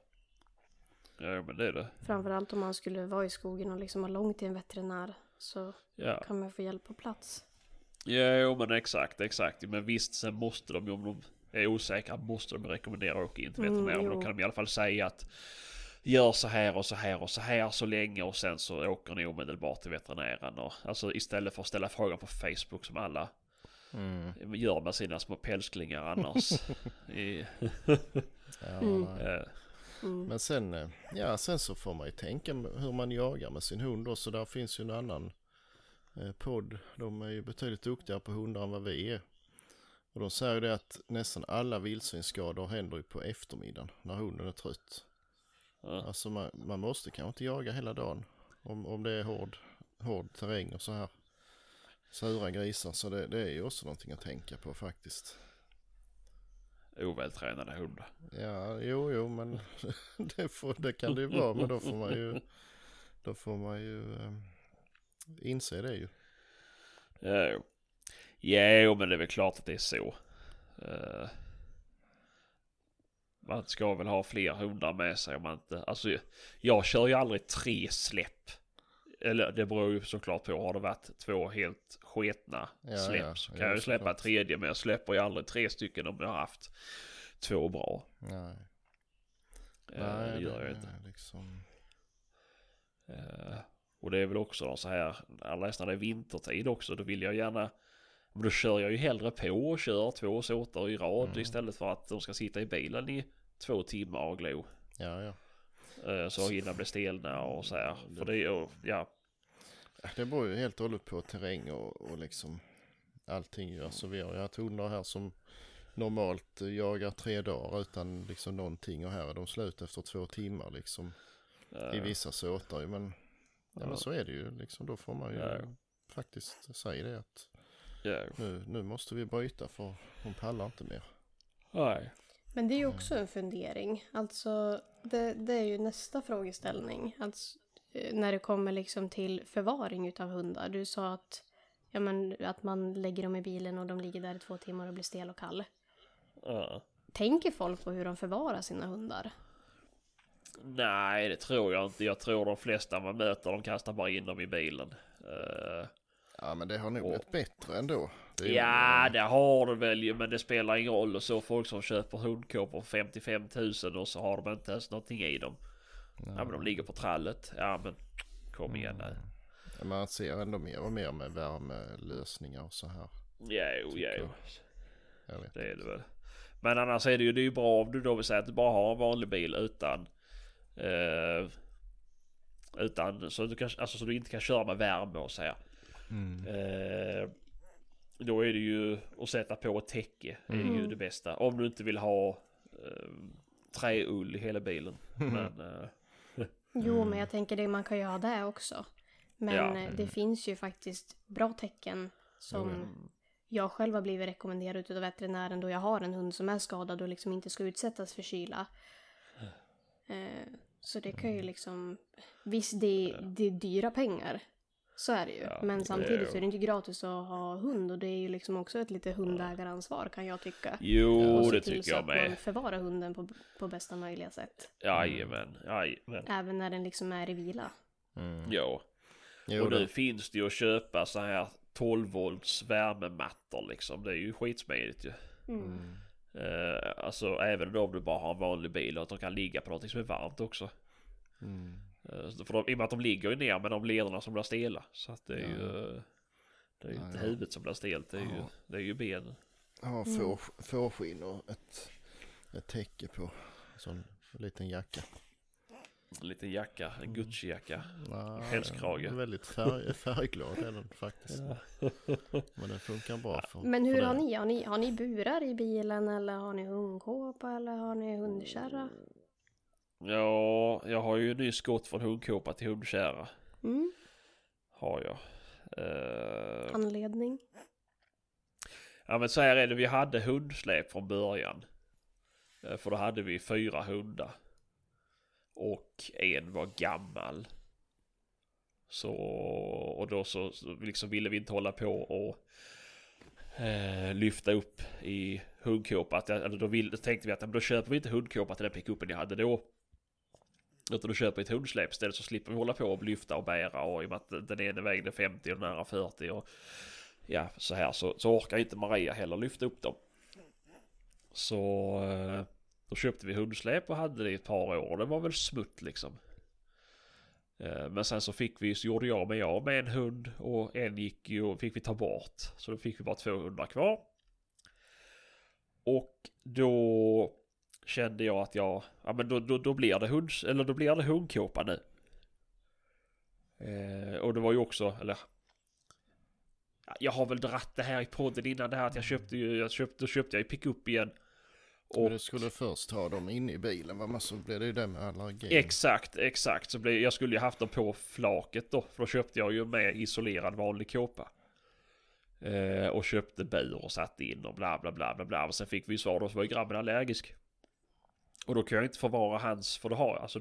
Ja men det är det. framförallt om man skulle vara i skogen och liksom ha långt till en veterinär så Ja. kan man få hjälp på plats. Jo men exakt, exakt. Men visst sen måste de ju om de är osäkra måste de rekommendera att åka in till Mm, veterinär. men då kan de i alla fall säga att gör så här och så här och så här så länge och sen så åker ni omedelbart till veterinären. Och, alltså istället för att ställa frågan på Facebook som alla Mm. gör med sina små pälsklingar annars. [laughs] I, [laughs] Ja, Mm. Men sen, eh, ja, sen så får man ju tänka hur man jagar med sin hund och så där finns ju en annan eh, podd. De är ju betydligt duktigare på hundar än vad vi är. Och de säger ju det att nästan alla vildsvinsskador händer ju på eftermiddagen när hunden är trött. ja. Alltså man, man måste kanske inte jaga hela dagen om, om det är hård, hård terräng och så här sura grisar. Så det, det är ju också någonting att tänka på faktiskt. ovältränade hundar. Ja, jo, jo, men [laughs] det, får, det kan det ju vara. Men då får man ju, då får man ju eh, inse det ju. Jo. Jo, men det är väl klart att det är så. Eh, man ska väl ha fler hundar med sig om man inte... Alltså jag kör ju aldrig tre släpp. Eller det beror ju såklart på. Har det varit två helt sketna Ja, släpp ja. så kan Ja, jag ju släppa såklart. tredje. Men jag släpper ju aldrig tre stycken om jag har haft två bra. Nej, Eh, nej det gör jag inte. liksom. Eh, och det är väl också så här, alldeles när det är vintertid också, då vill jag gärna men då kör jag ju hellre på och kör två såter i rad Mm. istället för att de ska sitta i bilen i två timmar och glo. Ja, ja. Eh, Så hinna bli stelna och så här. För det ju, ja, Det beror ju helt och hållet på terräng och, och liksom allting. Alltså vi har ju haft hundar här som normalt jagar tre dagar utan liksom någonting och här är de slut efter två timmar liksom. I eh, vissa såtar men, ja, men Ja. så är det ju liksom. Då får man ju Ja. faktiskt säga det att ja, nu, nu måste vi bryta för hon pallar inte mer. nej. Men det är ju också en fundering. Alltså, det, det är ju nästa frågeställning. Alltså, eh, när det kommer liksom till förvaring utav hundar. Du sa att, ja, men, att man lägger dem i bilen och de ligger där i två timmar och blir stel och kall. Ja. Tänker folk på hur de förvarar sina hundar? Nej, det tror jag inte. Jag tror de flesta man möter, de kastar bara in dem i bilen. Eh, Ja men det har nog Och- blivit bättre ändå. Det ju- Ja, det har det väl ju, men det spelar ingen roll. Och så folk som köper hundkåpor för 55 000 och så har de inte ens någonting i dem. Ja, men de ligger på trallet. Ja, men kom igen nu. Man ser ändå mer och mer med värmelösningar och så här. Jo, Tycker jo, Jag vet. det är det väl. Men annars är det ju, det är ju bra om du då vill säga att du bara har en vanlig bil utan... Eh, utan, så du, kan, alltså, så du inte kan köra med värme och så här. Mm. Eh, då är det ju att sätta på ett täcke. är ju Mm. det bästa. Om du inte vill ha eh, träull i hela bilen. Mm. Men eh, [laughs] Jo, men jag tänker det man kan göra det också. Men Ja. eh, det finns ju faktiskt bra tecken som Jo, jag själv har blivit rekommenderad av veterinären då jag har en hund som är skadad och liksom inte ska utsättas för kyla. Eh, så det kan ju liksom... Visst, det, det är dyra pengar. Så är det ju. Ja, Men det samtidigt är- så är det inte gratis att ha hund och det är ju liksom också ett lite hundägaransvar kan jag tycka. och jo se det till tycker så jag att man med. förvarar hunden på, på bästa möjliga sätt. Jajamän, jajamän. Även när den liksom är i vila. Mm. Ja. Jo, Och nu det, finns det ju att köpa så här 12 volts värmemattor liksom. Det är ju skitsmidigt ju. mm. Eh, alltså även om du bara har en vanlig bil och att de kan ligga på något som är varmt också. Mm. Eh, för de, I och med att de ligger ju ner med de lederna som blir stela. Så att det är Ja. ju... Det är ju Ja, inte ja. huvudet som blir stelt. Det är, ju, Ja. det är ju benen. Ja, Mm. får, fårskinn och ett, ett täcke på. Sån liten jacka. En liten jacka, en Gucci-jacka. Ja, Pälskrage. Väldigt färg, [laughs] färgglad är den faktiskt. Men den funkar bra för Men hur för har ni? Har, ni? har ni burar i bilen eller har ni hundkåpa eller har ni hundkärra? Ja, jag har ju nyss gått från hundkåpa till hundkärra. Mm. Har jag. Eh, Anledning? Ja men så här är det, vi hade hundsläp från början. Eh, För då hade vi fyra hundar. Och en var gammal. Så, och då så, liksom ville vi inte hålla på och eh, lyfta upp i hundkåpa. Att, eller då, vill, då tänkte vi att då köper vi inte hundkåpa till den pickupen jag hade då. Utan du köper ett hundsläp istället så slipper vi hålla på och lyfta och bära och i och med att den ena vägde 50 och den andra 40 och ja, så här så, så orkar inte Maria heller lyfta upp dem. Så eh, då köpte vi hundsläp och hade det i ett par år och det var väl smutt liksom. Eh, men sen så fick vi, så gjorde jag mig av med en hund och en gick ju, fick vi ta bort. Så då fick vi bara två hundar kvar. Och då kände jag att jag, ja men då, då, då blir det hunds, eller då blir det hundkåpa nu. Eh, och det var ju också, eller Ja, Jag har väl dratt det här i podden innan det här att jag köpte ju, jag köpte, då köpte jag ju pickup igen. Men Och du skulle först ha dem inne i bilen va? Men så blev det ju det med allergi. exakt, exakt. Så blev, jag skulle ju haft dem på flaket då. För då köpte jag ju med isolerad vanlig kåpa. Eh, och köpte bur och satte in och bla bla bla bla bla. Och sen fick vi ju svar då så var ju grabben allergisk. Och då kan jag inte förvara hans, för det har jag alltså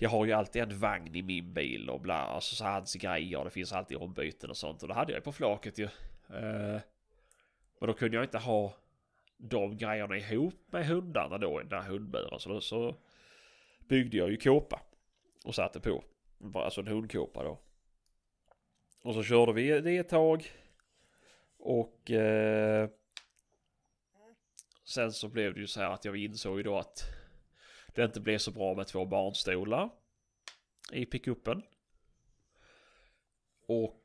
jag har ju alltid en vagn i min bil och bla, alltså så hans grejer, det finns alltid ombyten och sånt. Och då hade jag på flaket ju. Eh, men då kunde jag inte ha de grejerna ihop med hundarna då i den där hundburen. Så, då, så byggde jag ju kåpa och satte på. Alltså en hundkåpa då. Och så körde vi det ett tag. Och eh, sen så blev det ju så här att jag insåg ju då att det inte blev så bra med två barnstolar i pickuppen. Och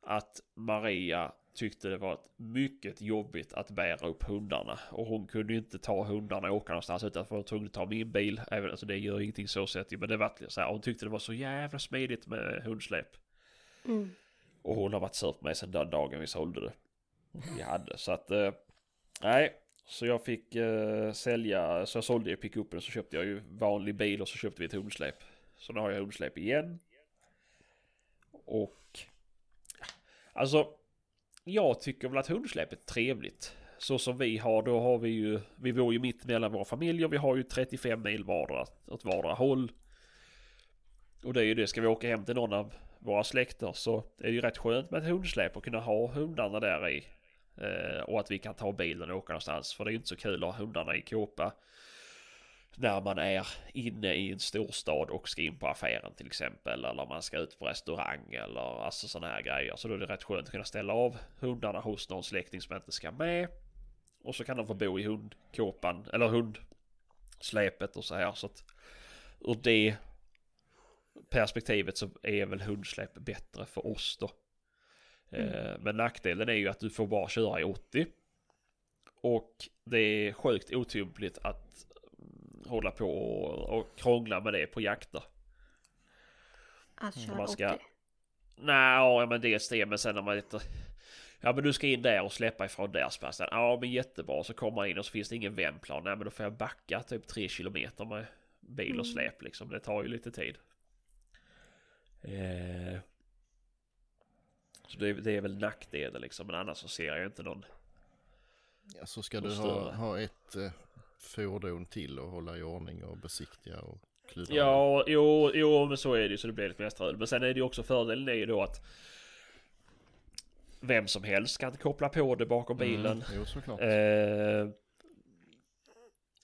att Maria tyckte det var mycket jobbigt att bära upp hundarna. Och hon kunde ju inte ta hundarna och åka någonstans utan var tvungen att ta min bil. Även, alltså det gör ingenting så sett men det var så här. Hon tyckte det var så jävla smidigt med hundsläp. Mm. Och hon har varit sur på mig sedan den dagen vi sålde det. Vi hade så att eh, nej. Så jag fick eh, sälja, så jag sålde ju pickupen så köpte jag ju vanlig bil och så köpte vi ett hundsläp. Så nu har jag hundsläp igen. Och alltså jag tycker väl att hundsläp är trevligt. Så som vi har, då har vi ju, vi bor ju mitt mellan våra familjer. Vi har ju 35 mil vardera åt vardera håll. Och det är ju det, ska vi åka hem till någon av våra släkter så är det ju rätt skönt med ett hundsläp och kunna ha hundarna där i. Eh, och att vi kan ta bilen och åka någonstans. För det är ju inte så kul att ha hundarna i kåpa. När man är inne i en storstad och ska in på affären till exempel. Eller man ska ut på restaurang eller alltså sådana här grejer. Så då är det rätt skönt att kunna ställa av hundarna hos någon släkting som inte ska med. Och så kan de få bo i hundkåpan eller hundsläpet och så här. Så att ur det perspektivet så är väl hundsläp bättre för oss då. Eh, Men nackdelen är ju att du får bara köra i 80. Och det är sjukt otympligt att mm, hålla på och, och krångla med det på jakter. Att köra man ska- 80. Nej, men dels det men sen när man inte... Ja men du ska in där och släppa ifrån där spärren. Ja men jättebra. Så kommer man in och så finns det ingen vändplan. Nej men då får jag backa typ tre kilometer med bil och Mm. släp liksom. Det tar ju lite tid. Eh, så det, det är väl nackdelen liksom. Men annars så ser jag inte någon. Ja, så ska du ha, ha ett eh, fordon till och hålla i ordning och besiktiga och kludda. Ja, jo, jo men så är det ju så det blir lite mer strul. Men sen är det ju också fördelen är ju då att vem som helst kan koppla på det bakom bilen. Mm, jo, såklart. Eh,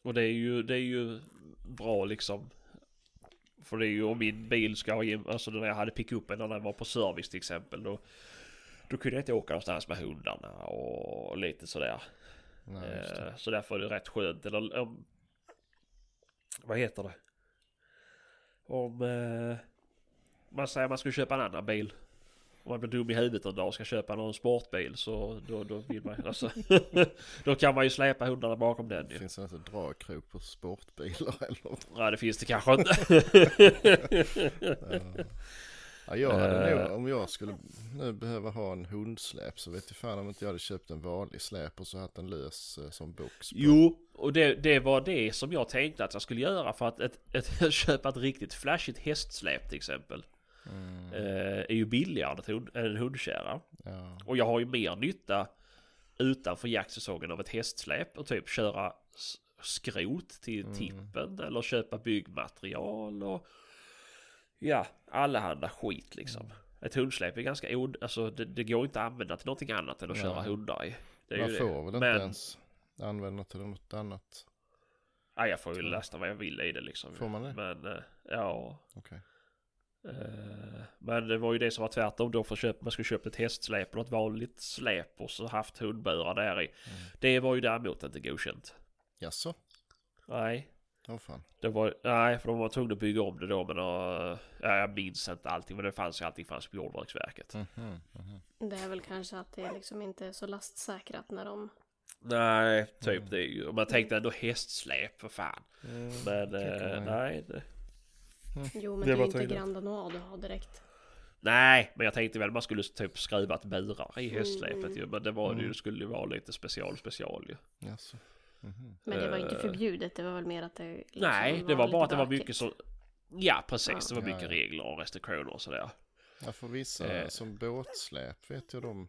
och det är ju, det är ju bra liksom. För det är ju om min bil ska ha, alltså när jag hade pickupen när den var på service till exempel. Då, då kunde jag inte åka någonstans med hundarna och lite sådär. Nej. Eh, så därför är det rätt skönt. Eller om... Vad heter det? Om... Eh, man säger man ska köpa en annan bil. Om man blir dum i huvudet en dag och ska köpa någon sportbil så då, då vill man alltså, [laughs] Då kan man ju släpa hundarna bakom den ju. Finns det inte dragkrok på sportbilar eller? Ja det finns det kanske inte. [laughs] Ja, jag hade Eh. nog, om jag skulle nu behöva ha en hundsläp så vet jag fan om inte jag hade köpt en vanlig släp och så haft en lös eh, som box. på. Jo, och det, det var det som jag tänkte att jag skulle göra för att ett, ett, [laughs] köpa ett riktigt flashigt hästsläp till exempel. Mm, Eh, är ju billigare än en hundkärra. ja. Och jag har ju mer nytta utanför jaktsäsongen av ett hästsläp och typ köra skrot till Mm. tippen eller köpa byggmaterial och ja, allehanda skit liksom. Ett hundsläp är ganska od... Alltså det, det går inte att använda till någonting annat än att köra hundar i. Det Man får det. väl inte Men ens använda till något annat. ja, jag får ju lasta vad jag vill i det liksom. Får man det? Men eh, ja. Okej. Eh, Men det var ju det som var tvärtom då för köpa, man skulle köpa ett hästsläp och ett vanligt släp och så haft hundburar där i. Mm. Det var ju däremot inte godkänt. Jaså? Nej, Åh fan. det var, nej för de var tvungna att bygga om det då men uh, ja, jag minns inte allting men det fanns ju allting fanns på Jordbruksverket. Mhm, mhm. Det är väl kanske att det liksom inte är så lastsäkrat när de... Nej, typ Mm. det är ju, man tänkte ändå hästsläp för fan. Men tycker eh, man. nej, det, Jo men Det det, är ju inte tydligt. Grand Anois du har direkt. nej, men jag tänkte väl man skulle typ skruvat burar i Mm. hästsläpet ju. Men det var det ju, Mm. det skulle ju vara lite special special ju. Jaså? Mhm. Men det var inte Eh. förbjudet, det var väl mer att det liksom Nej, det var bara att det var mycket så... Ja, precis. Ja. Det var mycket Ja, ja. regler och restriktioner och sådär. Ja, för vissa Eh. som båtsläp vet jag de.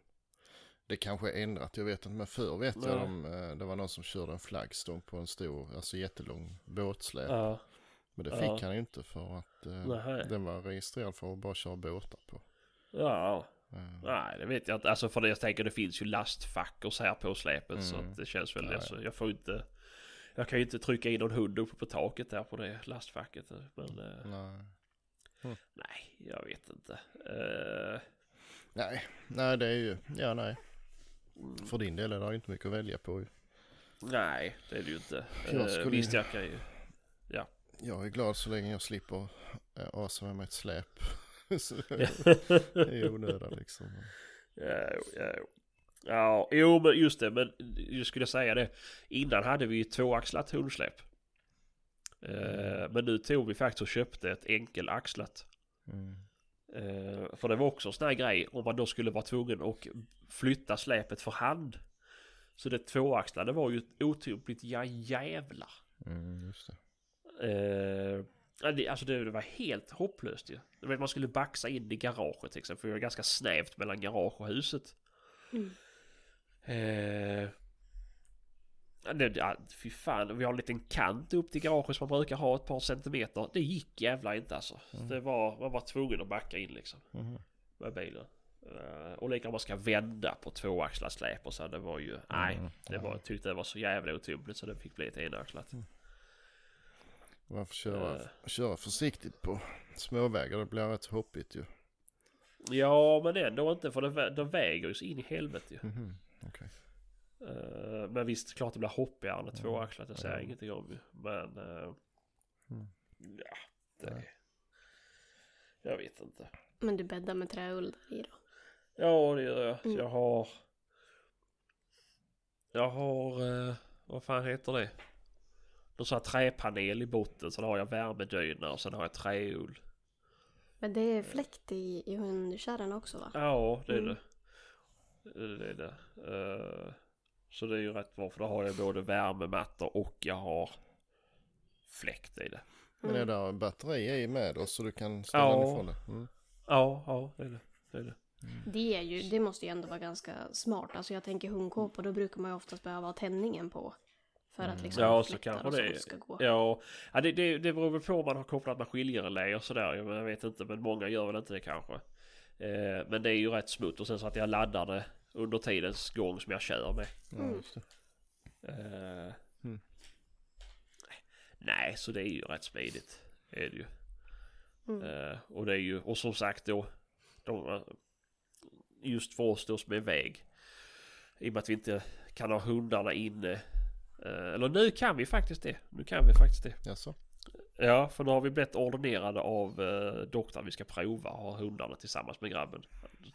Det kanske är ändrat, jag vet inte. Men förr vet jag de, eh, det var någon som körde en flaggstång på en stor, alltså jättelång båtsläp. Ja. Men det Ja. fick han ju inte för att eh, den var registrerad för att bara köra båtar på. Ja. Eh, Nej, det vet jag inte. Alltså för det jag tänker det finns ju lastfack och så här på släpet så Mm. att det känns väl... Ja, ja. Alltså, jag får inte... Jag kan ju inte trycka in någon hund uppe på taket där på det lastfacket. Men eh, nej. nej, jag vet inte. Eh, nej, nej det är ju, ja nej. mm, För din del är det inte mycket att välja på. ju. nej, det är det ju inte. Jag skulle visst, jag kan ju... Jag är glad så länge jag slipper asa med mig ett släp. [laughs] Så det är onödan liksom. [laughs] Ja, ja. Ja, jo men just det, men jag skulle säga det. Innan hade vi ju tvåaxlat hundsläp. Eh, men nu tog vi faktiskt och köpte ett enkelaxlat. Mm. Eh, för det var också en sån här grej om man då skulle vara tvungen att flytta släpet för hand. Så det tvåaxlade var ju otympligt ja jävlar. Mm, just det. Eh, alltså det, var helt hopplöst ju. Man skulle baxa in i garaget till exempel. För det var ganska snävt mellan garage och huset. Mm. Eh, ja, fy fan, vi har en liten kant upp till garaget som man brukar ha ett par centimeter. Det gick jävla inte alltså. Mm. Det var, man var tvungen att backa in liksom Mhm. med bilen. Eh, och likadant om man ska vända på tvåaxlat släp och så. Det var ju, nej. Mm, Det var, jag tyckte det var så jävla otympligt så det fick bli ett enaxlat. Man får köra, Eh. köra försiktigt på småvägar. Det blir rätt hoppigt ju. Ja men ändå inte för det, det väger ju så in i helvete ju. Mhm. Okej. Eh, men visst, klart det blir hoppigare än ett Mm. tvåaxlat. Det säger jag Ja. ingenting om ju. Men... eh, Mm. Ja, det... Nej. Jag vet inte. Men du bäddar med träull i då? Ja, det gör jag. Mm. jag har... Jag har... vad fan heter det? Någon sån här träpanel i botten. Sen har jag värmedyna och sen har jag träull. Men det är fläkt i, i hundkärran också va? Ja, det är Mm. det. Det är det. Eh, så det är ju rätt bra för då har jag både värmemattor och jag har fläkt i det. Men är Mm. det batteri i med oss så du kan ställa Ja. den ifrån det? Mm. Ja, ja det är det. det, är det. Det, är ju, det måste ju ändå vara ganska smart. Alltså jag tänker hundkåpor, då brukar man ju oftast behöva ha tändningen på. För att liksom Ja, så kanske och det ska gå. Ja, ja det, det, det beror väl på om man har kopplat med skiljerelä och sådär. Jag, vet inte, men många gör väl inte det kanske. Eh, men det är ju rätt smutt och sen så att jag laddar det under tidens gång som jag kör med. Ja, Mm. just det. Eh, Mm. Nej, så det är ju rätt smidigt. Är det ju. Mm. Eh, och det är ju, och som sagt då, de, just för oss då som är väg. I och med att vi inte kan ha hundarna inne. Eh, eller nu kan vi faktiskt det. Nu kan vi faktiskt det. Jaså? Ja, för nu har vi blivit ordinerade av eh, doktorn. Vi ska prova att ha hundarna tillsammans med grabben.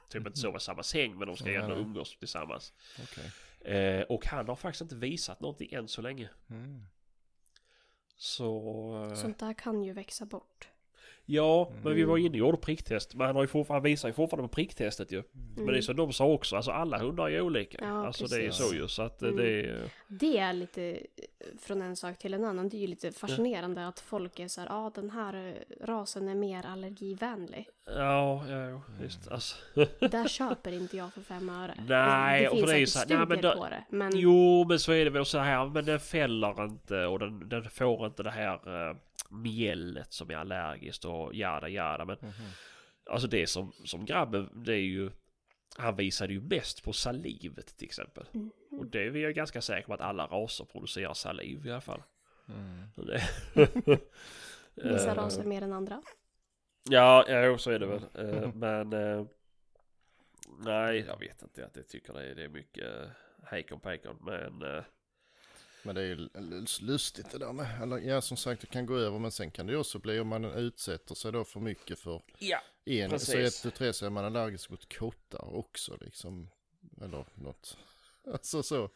Typ inte sova i samma säng men de ska ändå nej. umgås tillsammans. Okej. Eh, och han har faktiskt inte visat någonting än så länge. Mm. Så... eh, Sånt där kan ju växa bort. Ja, men vi var Mm. inne och gjorde pricktest. Men han, har ju fortfarande, han visar ju fortfarande på pricktestet ju. Men det är som de sa också, alltså alla hundar är olika. Mm. Ja, alltså det är precis. så ju. Så att eh, Mm. det är... Det är lite, eh, från en sak till en annan, det är ju lite fascinerande att folk är så här, ja ah, den här eh, rasen är mer allergivänlig. Ja, ja, ja visst. Alltså, Där köper inte jag för fem öre. Nej, alltså, och det för finns det är säkert så här, nej, men då- på det. Men jo, men så är det väl så här. Men den fäller inte och den, den får inte det här uh, mjället som är allergiskt och jada jada. Men Mhm. alltså det som, som grabben, det är ju... Han visade ju mest på salivet till exempel. Mm. Och det är vi ju ganska säkra på att alla raser producerar saliv i alla fall. Mm. Det- vissa Eh, raser mer än andra. Ja, ja så är det väl. Eh, Men eh, nej, jag vet inte. Jag tycker det är, det är mycket eh, hejkon pejkon. Men eh, Men det är ju lustigt det där med, eller ja som sagt det kan gå över men sen kan det ju också bli om man utsätter sig då för mycket för ja, en, Precis. så ett, tu, tre så är man allergisk mot kottar också liksom. Eller något. [laughs] Alltså så.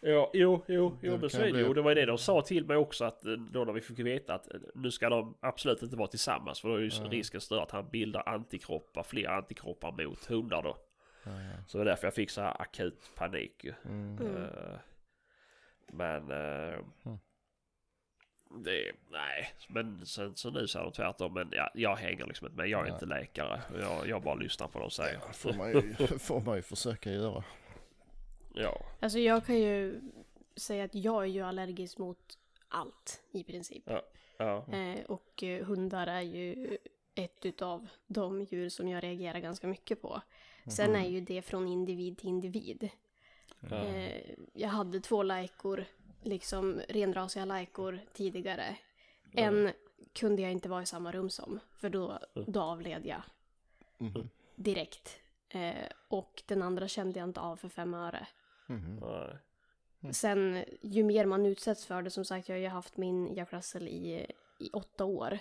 Ja jo, jo, jo Det men så är det ju. Det var ju det de sa till mig också att eh, då när vi fick veta att eh, nu ska de absolut inte vara tillsammans. För då är ju risken större att han bildar antikroppar, fler antikroppar mot hundar då. Ja, ja. Så det är därför jag fick så här akut panik. Mm. Mm. Eh, Men... Mm. Det, nej, men sen så nu säger de tvärtom. Men ja, jag hänger liksom inte med. Jag är Nej. inte läkare. Jag, jag bara lyssnar på vad de säger. Det får man ju, [laughs] får man ju försöka göra. Ja. Alltså jag kan ju säga att jag är ju allergisk mot allt i princip. Ja. Eh, och eh, hundar är ju ett utav de djur som jag reagerar ganska mycket på. Sen är ju det från individ till individ. ja. Eh, jag hade två lajkor, liksom renrasiga lajkor tidigare. En kunde jag inte vara i samma rum som, för då, då avled jag Mhm. direkt. Eh, och den andra kände jag inte av för fem öre. Mhm. Nej. Sen ju mer man utsätts för det, som sagt jag har ju haft min Jack Russell i, i åtta år.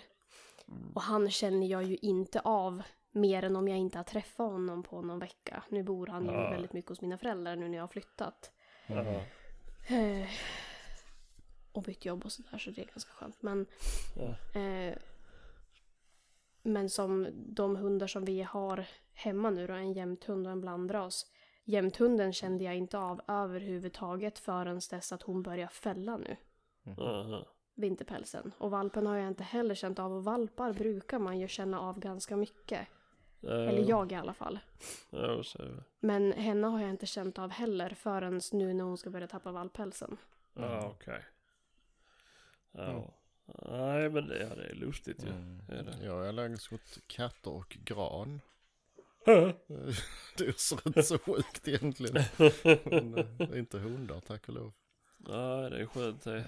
Och han känner jag ju inte av mer än om jag inte har träffat honom på någon vecka. Nu bor han ju Ja. väldigt mycket hos mina föräldrar nu när jag har flyttat. Ja. Eh, och bytt jobb och sådär så det är ganska skönt. Men, Ja. eh, men som de hundar som vi har hemma nu då, en jämthund och en blandras. Jämthunden kände jag inte av överhuvudtaget förrän dess att hon börjar fälla nu. Aha. Vinterpälsen. Och valpen har jag inte heller känt av. Och valpar brukar man ju känna av ganska mycket. Eller jag i alla fall. Ja, det. Men henne har jag inte känt av heller förrän nu när hon ska börja tappa valppälsen. Ja, okej. Ja. Mm. Nej, men det, ja, det är lustigt ju. Mm. Är det? Jag är allergisk mot katter och gran. Ja. [laughs] Det är så rätt så sjukt egentligen. [laughs] Men eh, inte hundar tack och lov. Nej, det är skönt det.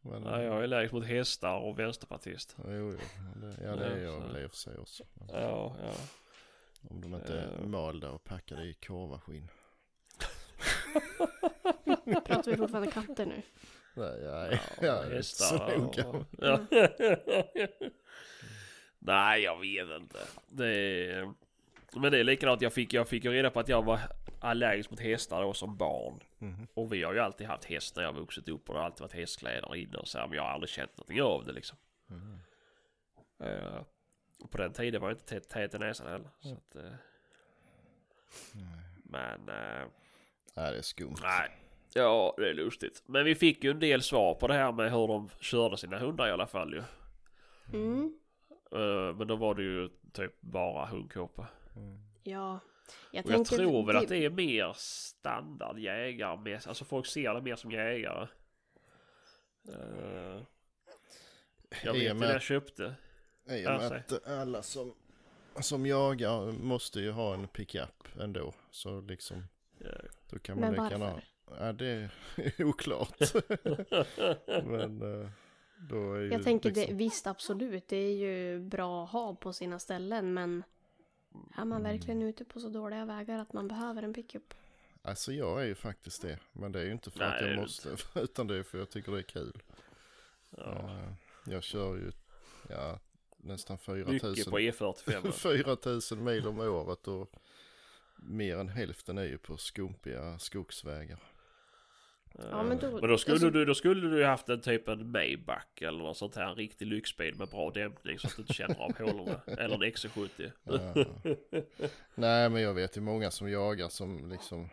Men, Nej, jag är allergisk mot hästar och vänsterpartist. Jo, jo. Det, ja det är jag väl i och för sig också. Ja, ja. Om de inte är Ja. malda och packade i korvaskinn. Pratar vi fortfarande katter nu? Nej, nej. Ja, jag är inte så noga. och... ja. [laughs] Nej, jag vet inte. Det är... Men det är likadant. Jag fick, jag fick ju reda på att jag var allergisk mot hästar då som barn. Mhm. Och vi har ju alltid haft häst när jag har vuxit upp och det har alltid varit hästkläder inne och så här, Men jag har aldrig känt någonting av det liksom. Eh, Och på den tiden var jag inte tät- tät i näsan heller. Så att, Nej. men eh, Nej, det är skumt. nej. Ja, det är lustigt. Men vi fick ju en del svar på det här med hur de körde sina hundar i alla fall ju. Mm. Men då var det ju typ bara hundkåpa. Ja. Jag, Och jag tror väl att det är mer standard jägare. Alltså folk ser det mer som jägare. Uh, jag vet med när jag köpte. I och med att alla som, som jagar måste ju ha en pickup ändå. Så liksom, då kan man Men gärna... varför? Ja, det är [laughs] oklart. [laughs] Men eh, då är ju Jag tänker liksom, det, visst absolut, det är ju bra att ha på sina ställen men är man Mm. verkligen ute på så dåliga vägar att man behöver en pickup? Alltså jag är ju faktiskt det. Men det är ju inte för Nej, att jag måste. [laughs] Utan det är för jag tycker det är kul. Ja. Eh, Jag kör ju ja, nästan Mycket 4000 på E E45. 4000 [laughs] mil om året och mer än hälften är ju på skumpiga skogsvägar. Ja, men då- men då skulle, alltså- du, då skulle du ju haft en typ en Maybach eller något sånt här. En riktig lyxbil med bra dämpning så att du inte känner av hålorna. [laughs] Eller en XC70. Ja. Nej men jag vet ju många som jagar som liksom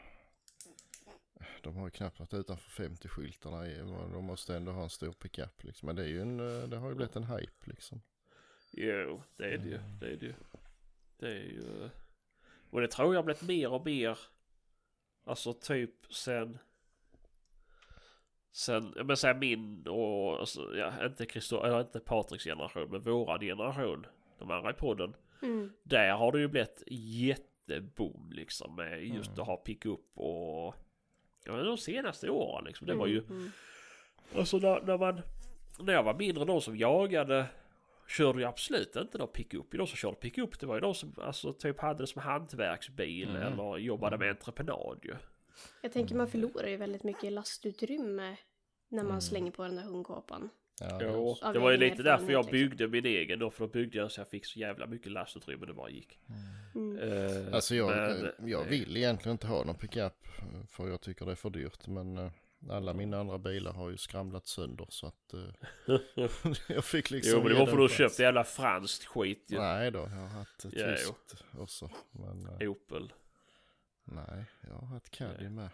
de har ju knappt varit utanför 50-skyltarna. i- De måste ändå ha en stor pickup liksom. Men det är ju en, eh, det har ju blivit en hype liksom. Jo, det är det ju. Det är det ju. Det är ju... Och det tror jag har blivit mer och mer. Alltså typ sen... Sen, jag menar säga min och, alltså, ja, inte Christo, eller inte Patriks generation, men våran generation. De andra i podden. Mm. Där har det ju blivit jätteboom liksom med just att ha pickup och... Ja, men de senaste åren liksom. Det var ju... Mm. Alltså när, när man... När jag var mindre, de som jagade körde ju absolut inte någon pickup. De som körde pickup det var ju de som alltså, typ hade det som hantverksbil Mm. eller jobbade med entreprenad ju. Jag tänker man förlorar ju väldigt mycket lastutrymme när man Mm. slänger på den där hundkåpan. Ja, Jo, det var ju lite därför jag liksom. byggde min egen då. För då byggde jag så jag fick så jävla mycket lastutrymme det bara gick. Mm. Eh, Alltså jag, men- eh, jag vill egentligen inte ha någon pickup eh, för jag tycker det är för dyrt. Men eh, alla mina andra bilar har ju skramlat sönder så att eh, [laughs] [laughs] jag fick liksom jo men det var för den du köpte jävla franskt skit ju. Nej då, jag har haft ett Ja, tyskt också. Men eh, Opel. Nej, jag har haft Caddy med.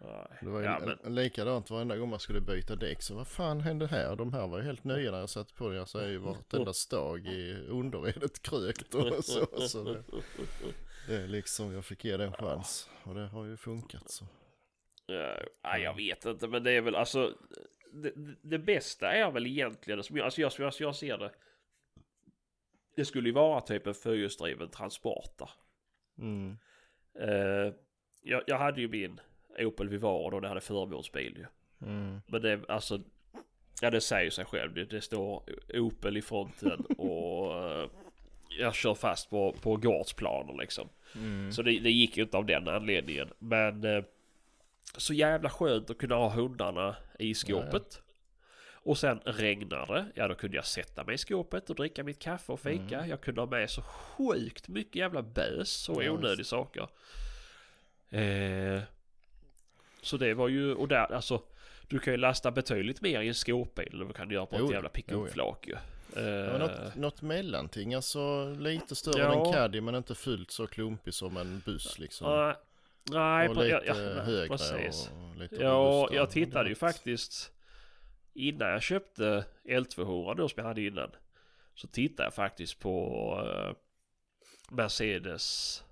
Nej. Det var ju ja, men, likadant varenda gång man skulle byta däck. Så vad fan hände här? De här var ju helt nya när jag satte på det. Jag säger ju vartenda stag i underredet krökt och så. så det, det är liksom, jag fick ge det en chans. Och det har ju funkat så. Ja, jag vet inte men det är väl alltså det, det- det bästa är väl egentligen som jag, alltså jag, jag, jag ser det. Det skulle ju vara typ en fyrhjulsdriven transporter. Mm. Eh, jag, jag hade ju min Opel Vivaro då det hade förmånsbil ju. Mm. Men det alltså Ja det säger sig själv. Det, det står Opel i fronten [laughs] och eh, jag kör fast på, på gårdsplaner liksom. Mm. Så det, det gick ju inte av den anledningen. Men eh, så jävla skönt att kunna ha hundarna i skåpet. Och sen regnar det, ja då kunde jag sätta mig i skåpet och dricka mitt kaffe och fika. Jag kunde ha med så sjukt mycket jävla bös och Ja, onödiga saker. Eh, så det var ju, och där alltså du kan ju lasta betydligt mer i en skåpbil än vad du kan göra på ett Jo, jävla jo, ja. pickupflak ju. Ja, Eh, något, något mellanting, alltså lite större Ja. än en Caddy men inte fullt så klumpig som en buss liksom. nej, nej, och lite ja, ja, högre precis. och lite Ja, jag tittade ju något- faktiskt innan jag köpte L200 då som jag hade innan. Så tittade jag faktiskt på eh, Mercedes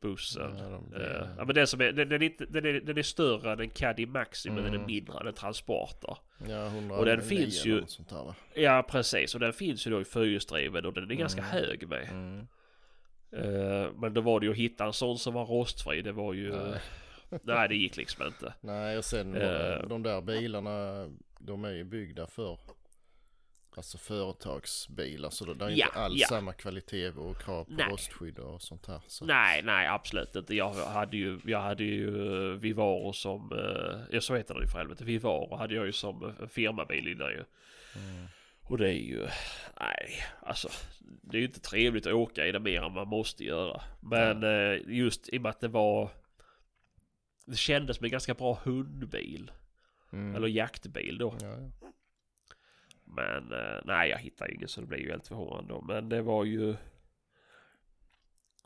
bussen. Ja, de- Eh, ja, men den, som är, den, den, är inte, den, är, den är större än en Caddy Maxi men den är Mm. mindre än en Transporter. Ja, 109 Och den finns ju- va? Ja precis och den finns ju då i fyrhjulsdriven och den är ganska Mm. hög med. Mm. Eh, men då var det ju att hitta en sån som var rostfri. Det var ju... Nej. Nej det gick liksom inte. Nej, och sen Eh. de där bilarna, de är ju byggda för alltså företagsbilar. Så det är Ja, inte alls ja. samma kvalitet och krav på Nej. rostskydd och sånt här. Så. Nej, nej absolut inte. Jag hade ju, jag hade ju eh, Vivaro som, ja så heter det för helvete, Vivaro hade jag ju som firmabil innan ju. Mm. Och det är ju, nej, alltså det är ju inte trevligt att åka i det mer än man måste göra. Men eh, just i och med att det var, det kändes som en ganska bra hundbil. Mm. Eller jaktbil då. Ja, ja. Men eh, nej, jag hittar ingen så det blir ju helt förvånande då. Men det var ju...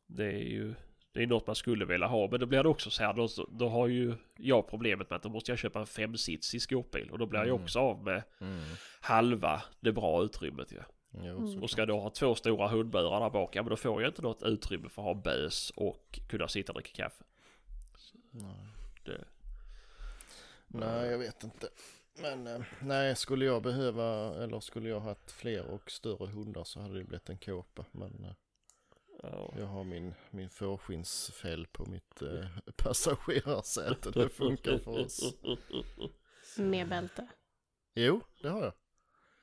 Det är ju... Det är något man skulle vilja ha. Men då blir det också så här. Då, då har ju jag problemet med att då måste jag köpa en femsitsig skåpbil. Och då blir jag ju Mm. också av med Mm. halva det bra utrymmet ju. Mm. så. Och ska då ha två stora hundburar där bak. Ja men då får jag inte något utrymme för att ha bös och kunna sitta och dricka kaffe. Nej. Det, nej, jag vet inte. Men eh, nej, skulle jag behöva eller skulle jag haft fler och större hundar så hade det blivit en kåpa. Men eh, ja. jag har min, min fårskinnsfäll på mitt eh, passagerarsäte. Det funkar för oss. [laughs] Med bälte. Jo, det har jag.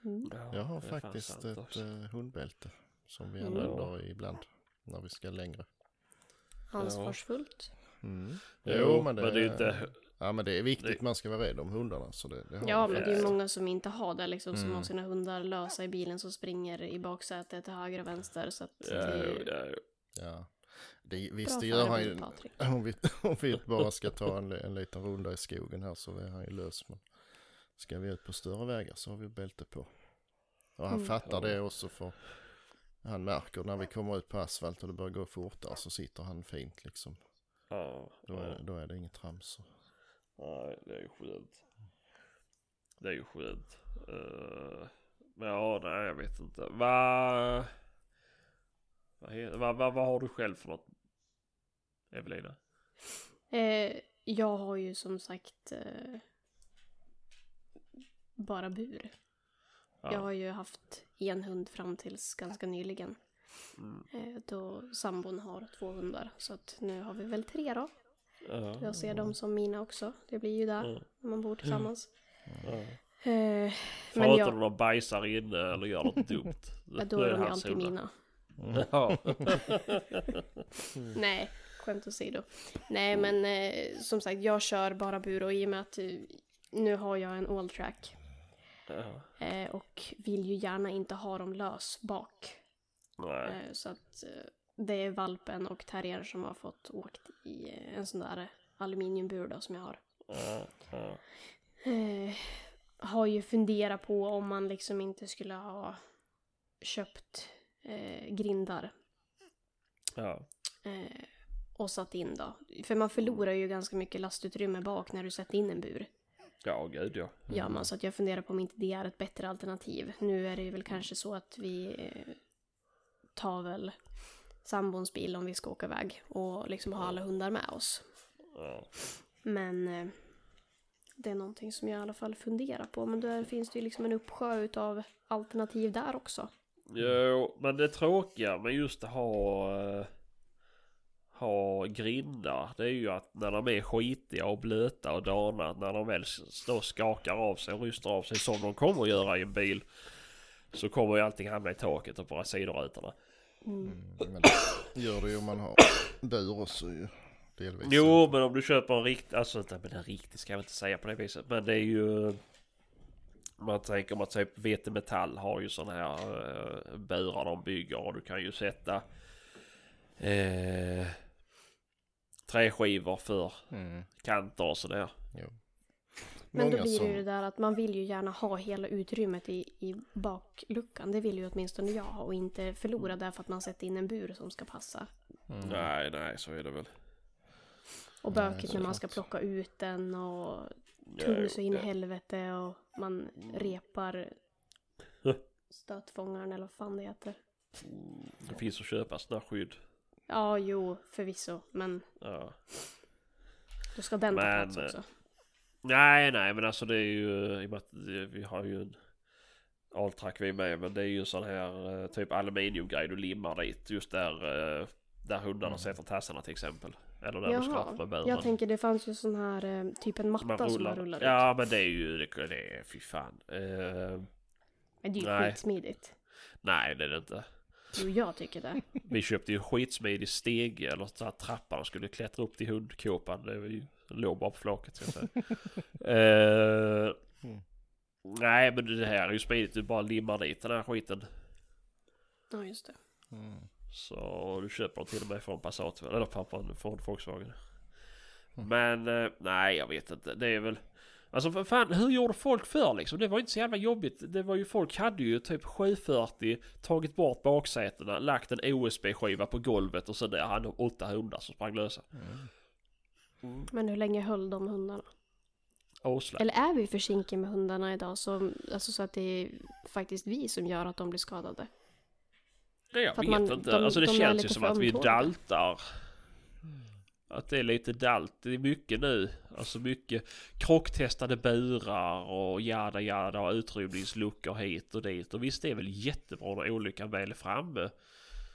Mm. Jag har faktiskt ett eh, hundbälte som vi Mm. använder ibland när vi ska längre. Ansvarsfullt. Mm. Jo, men det, är ju inte... Ja men det är viktigt det- man ska vara rädd om hundarna. Så det, det har Ja men det är många som inte har det liksom. Som Mm. har sina hundar lösa i bilen som springer i baksätet till höger och vänster. Så att Ja, det är ja, ja. Ja. Det, visst det gör han ju. [laughs] Om vi, om vi bara ska ta en, en liten runda i skogen här så är han ju lös. Men ska vi ut på större vägar så har vi bälte på. Och han Mm. fattar det också för han märker när vi kommer ut på asfalt och det börjar gå fortare så sitter han fint liksom. Ja, Då är, ja. då är det inget trams. Nej, det är ju skönt. Det är ju skönt. Uh, men ja, nej jag vet inte. Vad... Vad, vad, vad, vad har du själv för något? Evelina? Eh, jag har ju som sagt eh, bara bur. Ja. Jag har ju haft en hund fram tills ganska nyligen. Mm. Eh, då sambon har två hundar. Så att nu har vi väl tre då. Ja. Jag ser dem som mina också. Det blir ju där Ja. när man bor tillsammans. Ja. Eh, men Förutom jag, de bajsar inne eller gör något dumt. [laughs] ja, då är de ju alltid mina. Ja. [laughs] Nej, skämt åsido. Nej men eh, som sagt jag kör bara bur och i och med att eh, nu har jag en all track. ja. Eh, och vill ju gärna inte ha dem lös bak. Nej. Eh, så att eh, det är valpen och terriern som har fått åkt i eh, en sån där aluminiumbur då som jag har. Ja. Ja. Har ju funderat på om man liksom inte skulle ha köpt eh, grindar Ja. eh, och satt in då. För man förlorar ju ganska mycket lastutrymme bak när du sätter in en bur. Ja, gud ja. Gör man, så att jag funderar på om inte det är ett bättre alternativ. Nu är det ju väl kanske så att vi tar väl sambons bil om vi ska åka iväg och liksom ha alla hundar med oss. Men eh, det är någonting som jag i alla fall funderar på. Men där finns det ju liksom en uppsjö utav alternativ där också. Jo, men det tråkiga med just att ha, eh, ha grindar det är ju att när de är skitiga och blöta och dana när de väl s- då skakar av sig och rystar av sig som de kommer att göra i en bil så kommer ju allting hamna i taket och på sidorutorna. Mm. Mm, men det gör det ju om man har bur också ju. Delvis. Jo, men om du köper en riktig, alltså inte men en riktig ska jag inte säga på det viset, men det är ju man tänker om att typ VT Metall har ju sådana här uh, burar de bygger och du kan ju sätta eh, träskivor för Mm, kanter och sådär. jo. Men då blir det ju det där att man vill ju gärna ha hela utrymmet i, i bakluckan. Det vill ju åtminstone jag ha och inte förlora därför att man sätter in en bur som ska passa. Mm. Nej, nej, så är det väl. Och bökigt när man ska plocka ut den och tung så in i helvete och man repar stötfångaren eller vad fan det heter. Det finns att köpa sådana skydd. Ja, jo, förvisso. Men Ja. då ska den ta Men, plats också. Nej, nej, men alltså det är ju i och med att vi har ju en Altrack vi med, men det är ju sån här eh, typ aluminiumgrej du limmar dit just där, eh, där hundarna Mm. sätter tassarna till exempel. Eller där du ska Jaha, med buren. jag tänker det fanns ju sån här, eh, typ en matta man som man rullar. rullar ut. Ja, men det är ju, det, det är fy fan. Eh, Men det är ju nej. skitsmidigt. nej, det är det inte. Jo, jag tycker det. Vi köpte ju en skitsmidig stege eller så här trappa de skulle klättra upp till hundkåpan. Det var ju låg bara på flaket ska jag säga. [laughs] Eh, Mm. Nej men det här är ju smidigt. Du bara limmar dit den här skiten. Ja, just det. Mm. Så du köper den till och med från Passat eller från, från Volkswagen. Mm. Men eh, nej jag vet inte. Det är väl Alltså för fan, hur gjorde folk förr liksom? Det var inte så jävla jobbigt. Det var ju, folk hade ju typ 740, tagit bort baksätena, lagt en OSB-skiva på golvet och så där hade de åtta hundar som sprang lösa. Men hur länge höll de hundarna? Åsla. Eller är vi försinkiga med hundarna idag så, alltså så att det är faktiskt vi som gör att de blir skadade? Nej, jag för vet man- inte. de- alltså det de känns ju som för att vi daltar. Att det är lite dalt. Det är mycket nu. Alltså mycket krocktestade burar och jada jada och utrymningsluckor hit och dit. Och visst det är väl jättebra när olyckan väl är framme.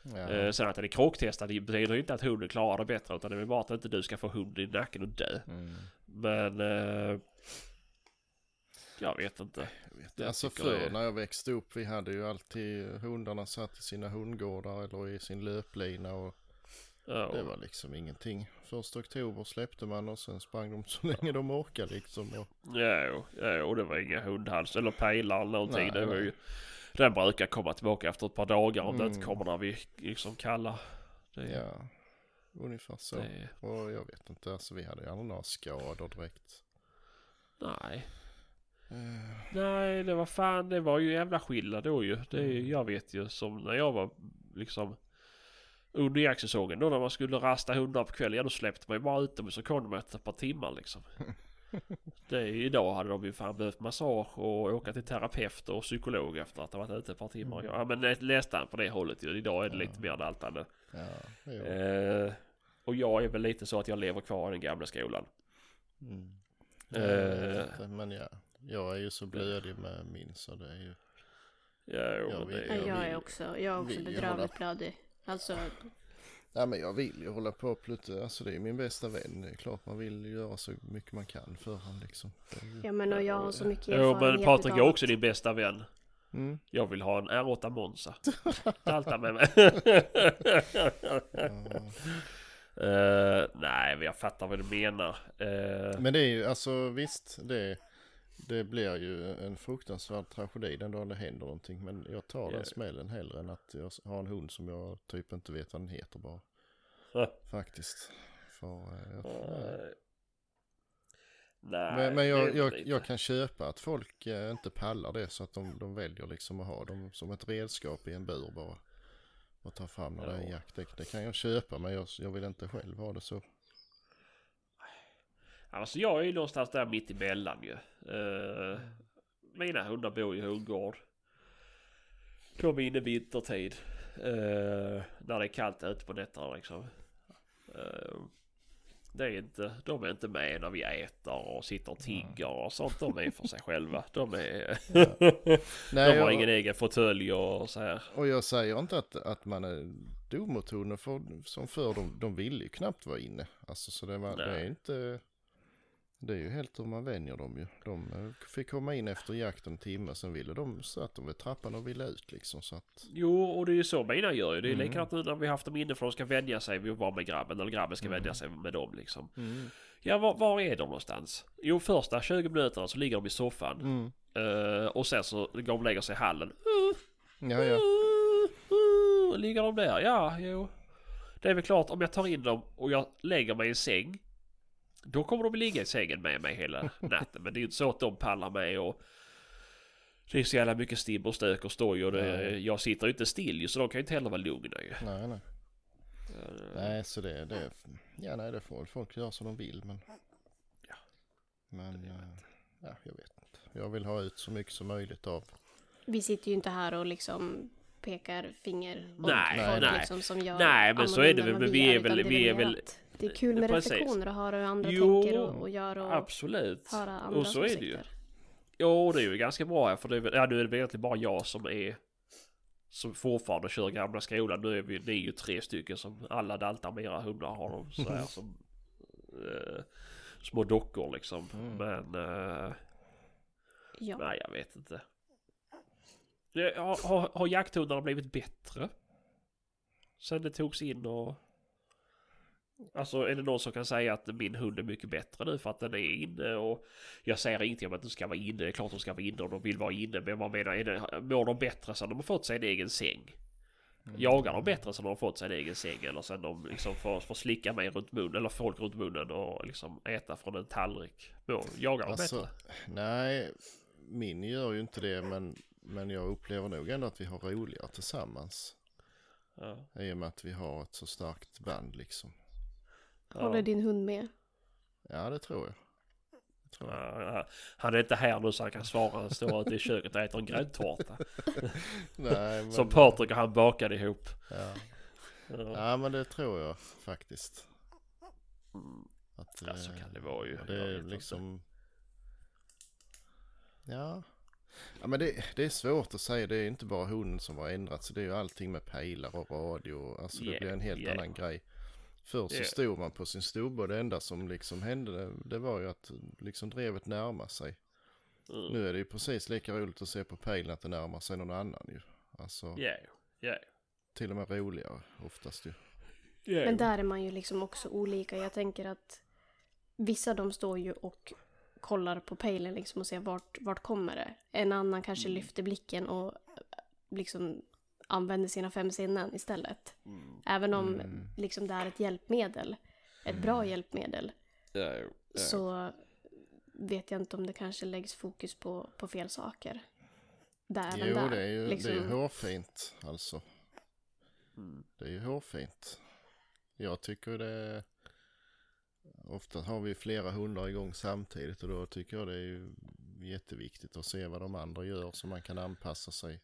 Ja. Eh, sen att den är krocktestad det betyder inte att hunden klarar det bättre utan det är bara att inte du ska få hunden i nacken och dö. Mm. Men... Eh, jag vet inte. Jag vet, Jag alltså förr det när jag växte upp vi hade ju alltid hundarna satt i sina hundgårdar eller i sin löplina och Ja, det var liksom ingenting. Första oktober släppte man och sen sprang de så länge de orkade liksom. Och, Ja, ja, och det var inga hundhals eller pejlar eller någonting. Nej, det var ju, den brukar komma tillbaka efter ett par dagar om det inte Mm. kommer när vi liksom kallar. Det, ja, ungefär så. det, Och jag vet inte, alltså vi hade ju aldrig några skador direkt. nej, Eh, nej, det var fan, det var ju jävla skillnad då ju. Det, är- jag vet ju som när jag var liksom under jaktsäsongen då när man skulle rasta hundar på kvällen, ja då släppte man ju bara ut dem och så kom de efter ett par timmar liksom. [laughs] Det, är- idag hade de ju fan behövt massage och åka till terapeut och psykolog efter att ha varit ute ett par timmar. Ja men nä- nästan på det hållet ju. Idag är det lite mer daltande. ja. Eh, och jag är väl lite så att jag lever kvar i den gamla skolan. Mm. Eh. Jag inte, men ja, jag är ju så blödig med min så det är ju. Ja, jo, Jag vill- det, Ja, jag jag vill- är också, jag är också bedrövligt blödig. Alltså, Nej men jag vill ju hålla på och plutta, alltså det är min bästa vän. Det är klart man vill göra så mycket man kan för han liksom. Är ju... ja men och jag har så mycket jo erfarenhet men Patrik är också din bästa vän. Mm. Jag vill ha en R8 Monza. [laughs] Dalta med mig. Eh, nej, men jag fattar vad du menar. Eh, Men det är ju alltså visst, det, det blir ju en fruktansvärd tragedi den dagen det händer någonting. Men jag tar den smällen hellre än att jag har en hund som jag typ inte vet vad den heter bara. Faktiskt. För, eh, jag, nej, men men jag, jag, jag kan köpa att folk eh, inte pallar det så att de, de väljer liksom att ha dem som ett redskap i en bur bara. Och ta fram när det är Ja. jakt. Det, det kan jag köpa men jag, jag vill inte själv ha det så. Alltså jag är ju någonstans där mitt emellan ju. Eh, mina hundar bor i hundgård. De är inne vintertid. Uh, när det är kallt ute på nätterna liksom. Eh, det är inte, de är inte med när vi äter och sitter och tigger och sånt. De är för sig själva. [laughs] De, är, [laughs] Nej, de har jag- ingen egen fåtölj och så här. Och jag säger inte att, att man är hunden för som för de, de ville ju knappt vara inne. Alltså så det, var, det är inte, det är ju helt hur man vänjer dem ju. De eh, fick komma in efter jakten en timme, sen ville de, satt de vid trappan och ville ut liksom så att. Jo, och det är ju så mina gör ju. Det är Mm. likadant nu när vi haft dem inne för de ska vänja sig vid att vara med grabben. Eller grabben ska vänja sig med dem liksom. Ja, var, var är de någonstans? Jo, första 20 minuterna så ligger de i soffan. Mm. Eh, och sen så går de och lägger sig i hallen. Ja, ja. Uh, ligger de där? Ja, jo. Det är väl klart om jag tar in dem och jag lägger mig i en säng. Då kommer de ligga i sängen med mig hela natten. Men det är ju inte så att de pallar med och det är så jävla mycket stibb och stök och stoj och det, jag sitter ju inte still ju så de kan ju inte heller vara lugna ju. Nej, nej. Eh, Nej, så det, det, ja nej det får folk göra som de vill men. Ja. Men, eh, ja jag vet inte. Jag vill ha ut så mycket som möjligt av. vi sitter ju inte här och liksom pekar finger åt Nej, folk nej. liksom som gör Nej, men så är det väl, men vi är väl- det vi är väl- att Det är kul med Precis. reflektioner och höra hur andra Jo, tänker och, och gör och Absolut. höra andras Och så är det ju. Jo, det är ju ganska bra här, för det är, ja, nu är det egentligen bara jag som är som fortfarande kör gamla skolan. Nu är vi, ni är ju tre stycken som alla daltar med era hundar har de så här [laughs] som eh, små dockor liksom. Mm. Men eh, Ja. nej, jag vet inte. Har, har, har jakthundarna blivit bättre? Sen det togs in och... Alltså är det någon som kan säga att min hund är mycket bättre nu för att den är inne och jag säger ingenting om att den ska vara inne. Det är klart de ska vara inne om de vill vara inne. Men vad menar, är det, mår de bättre sen de har fått sig en egen säng? jagar dem bättre sen de har fått sig en egen säng eller sen de liksom får, får slicka mig runt munnen eller folk runt munnen och liksom äta från en tallrik. Jagar de Alltså, bättre. nej, min gör ju inte det men, men jag upplever nog ändå att vi har roligare tillsammans. Ja. I och med att vi har ett så starkt band liksom. Håller Ja. din hund med? Ja, det tror jag. Det tror jag. Ja, Han är inte här nu så han kan svara. Han står ute i köket och äter en gräddtårta. [laughs] Nej, men, Som Patrik och han bakade ihop. Ja. Ja. ja, men det tror jag faktiskt. Att, Ja, så eh, kan det vara ju. Det Jag är vet inte. liksom... Ja. Ja men det, det är svårt att säga. Det är inte bara hunden som har ändrats. Det är ju allting med pejlar och radio. Alltså det Yeah, blir en helt yeah. annan grej. Förr så Yeah. stod man på sin stubbe och det enda som liksom hände det, det var ju att liksom drevet närmar sig. Mm. Nu är det ju precis lika roligt att se på pejlen att det närmar sig någon annan ju. Alltså Ja, ja. till och med roligare oftast ju. Ja. Men där är man ju liksom också olika. Jag tänker att vissa de står ju och kollar på pejlen liksom och ser vart, vart kommer det. En annan kanske Mm. lyfter blicken och liksom använder sina fem sinnen istället. Mm. Även om Mm. liksom det är ett hjälpmedel, ett bra hjälpmedel, Ja, ja. så vet jag inte om det kanske läggs fokus på, på fel saker. Där, Jo där. det är ju liksom. det är ju hårfint alltså. Mm. Det är ju hårfint. Jag tycker det. Ofta har vi flera hundar igång samtidigt och då tycker jag det är ju jätteviktigt att se vad de andra gör så man kan anpassa sig.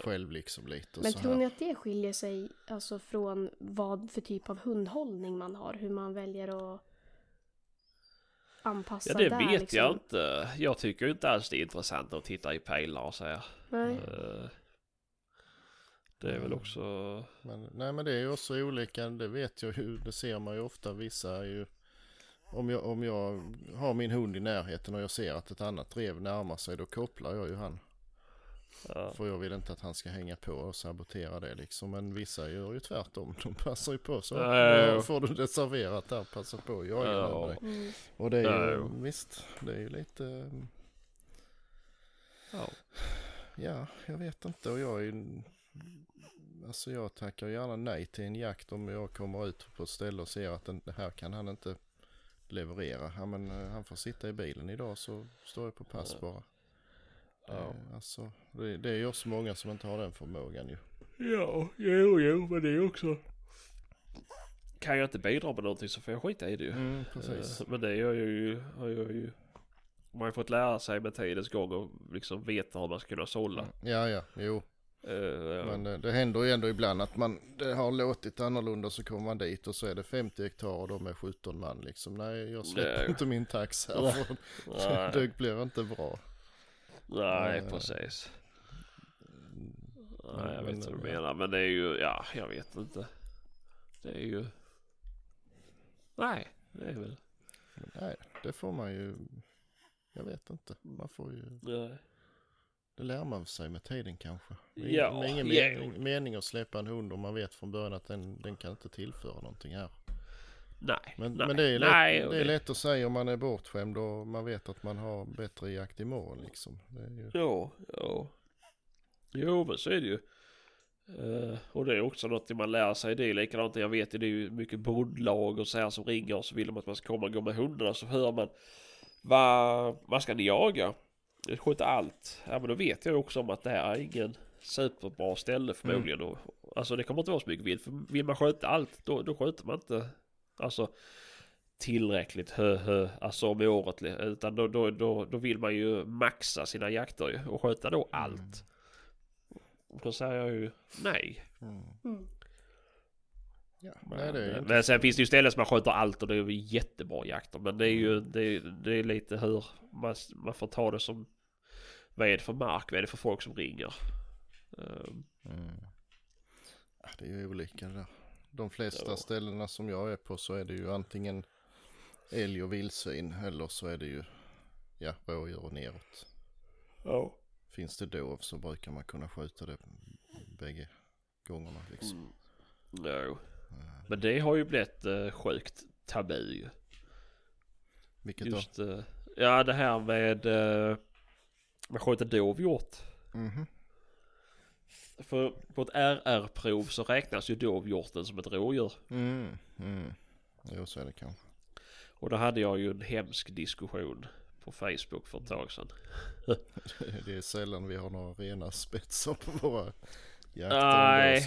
Själv liksom lite. Och Men så tror här. ni att det skiljer sig alltså från vad för typ av hundhållning man har? Hur man väljer att anpassa Ja det där, vet liksom? jag inte. Jag tycker inte alls det är intressant att titta i pejlar och här. Nej. Eh, Det är väl också... Men, nej men det är ju också olika, det vet jag ju, det ser man ju ofta, vissa är ju om jag, om jag har min hund i närheten och jag ser att ett annat drev närmar sig då kopplar jag ju han. Ja. För jag vill inte att han ska hänga på och sabotera det liksom. Men vissa gör ju tvärtom. De passar ju på så. Ja, ja, ja. "Nu Får du det serverat där, passa på. Jag är Ja. dig. Mm. Och det är Ja, ju, ja. visst, det är ju lite, mm, Ja. ja, jag vet inte. Och jag är ju, alltså jag tackar gärna nej till en jakt om jag kommer ut på ett ställe och ser att den, det här kan han inte leverera. Ja, men eh, han får sitta i bilen idag så står jag på pass Ja. bara. Ja. Det, alltså, det, det är ju också många som inte har den förmågan ju. Ja, jo, jo, men det är också... Kan jag inte bidra med någonting så får jag skita i det ju. Mm, precis. Eh, Men det gör jag ju, har jag ju... Man har ju fått lära sig med tidens gång och liksom veta hur man ska kunna sålla. Ja, ja, jo. Eh, Men eh, det händer ju ändå ibland att man, det har låtit annorlunda så kommer man dit och så är det 50 hektar och de är 17 man liksom. Nej, jag släpper Nej. inte min tax här för det blir inte bra. Nej, Eh, precis. Nej, jag vet vad du ja. menar. Men det är ju, ja, jag vet inte. Det är ju... Nej, det är väl... Nej, det får man ju, jag vet inte. Man får ju, Nej. det lär man sig med tiden kanske. Det är Ja, ingen- mening, mening att släppa en hund om man vet från början att den, den kan inte tillföra någonting här. Nej, Men, nej, men det, är lätt, nej, det är lätt att säga om man är bortskämd och man vet att man har bättre jakt imorgon liksom. Det är ju... Jo, jo. Jo, men så är det ju. Eh, och det är också något man lär sig. Det är likadant, jag vet det är ju mycket bondlag och så här som ringer och så vill de att man ska komma och gå med hundarna. Så hör man vad, vad ska ni jaga? Skjuta allt. Ja men då vet jag också om att det här är ingen superbra ställe förmodligen. Och, alltså det kommer inte vara så mycket vilt. För vill man skjuta allt då, då skjuter man inte alltså tillräckligt hö hö alltså om året. Utan då, då, då, då vill man ju maxa sina jakter ju och skjuta då allt. Och Då säger jag ju nej. Mm. Mm. Ja, Men, nej, det är ju inte men sen finns det ju ställen som man skjuter allt och det är ju jättebra jakter. Men det är ju det är, det är lite hur man, man får ta det som vad är det för mark? Vad är det för folk som ringer? Ehm, Mm. Ja, det är ju olika det där. De flesta Ja. ställena som jag är på så är det ju antingen älg och vildsvin eller så är det ju ja, rådjur och neråt. ja. Finns det dov så brukar man kunna skjuta det bägge gångerna liksom. Mm. No. Men det har ju blivit uh, sjukt tabu ju. Vilket Just eh, ja det här med uh, med skjuta dovhjort. då? Mhm. För på ett RR-prov så räknas ju dovhjorten som ett rådjur. Mm, mm. Jo, så är det kanske. Och då hade jag ju en hemsk diskussion på Facebook för ett tag sedan. [laughs] Det är sällan vi har några rena spetsar på våra. Nej.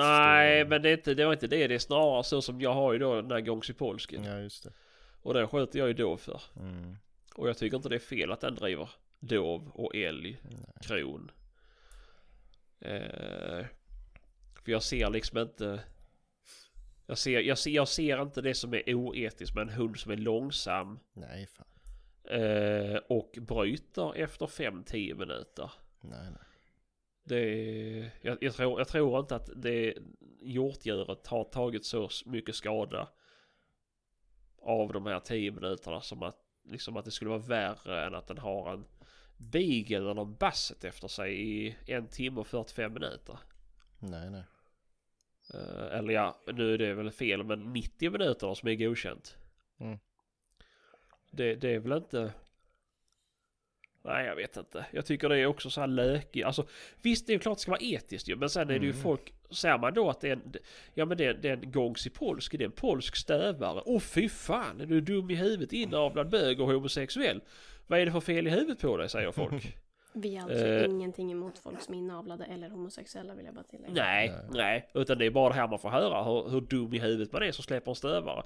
Nej, men det, är inte, det var inte det. Det är snarare så som jag har ju då den här gångs i polsken. Ja, just det. Och den skjuter jag ju dov för. Mm. Och jag tycker inte det är fel att den driver dov och älg, kron. Eh, för jag ser liksom inte... Jag ser, jag, ser, jag ser inte det som är oetiskt med en hund som är långsam Nej, fan. eh, och bryter efter 5-10 minuter. Nej, nej. Det, jag, jag, tror, jag tror inte att det hjortdjuret har tagit så mycket skada av de här 10 minuterna som att, liksom att det skulle vara värre än att den har en beagle eller basset efter sig i en timme och 45 minuter. Nej, nej. Eh, eller ja, nu är det väl fel men 90 minuter som är godkänt. Mm. Det, det är väl inte... Nej jag vet inte. Jag tycker det är också så här lökigt. Alltså visst det är klart det ska vara etiskt ju. Men sen är det ju Mm. folk. Säger man då att det är en... Ja men det är, det är en gångs i polsk. Det är en polsk stövare. Åh fy fan. Är du dum i huvudet inavlad bög och homosexuell? Vad är det för fel i huvudet på dig säger folk. [laughs] Vi har alltså Eh. ingenting emot folk som är inavlade eller homosexuella vill jag bara tillägga. Nej, Nej. nej. Utan det är bara det här man får höra. Hur, hur dum i huvudet man är som släpper en stövare.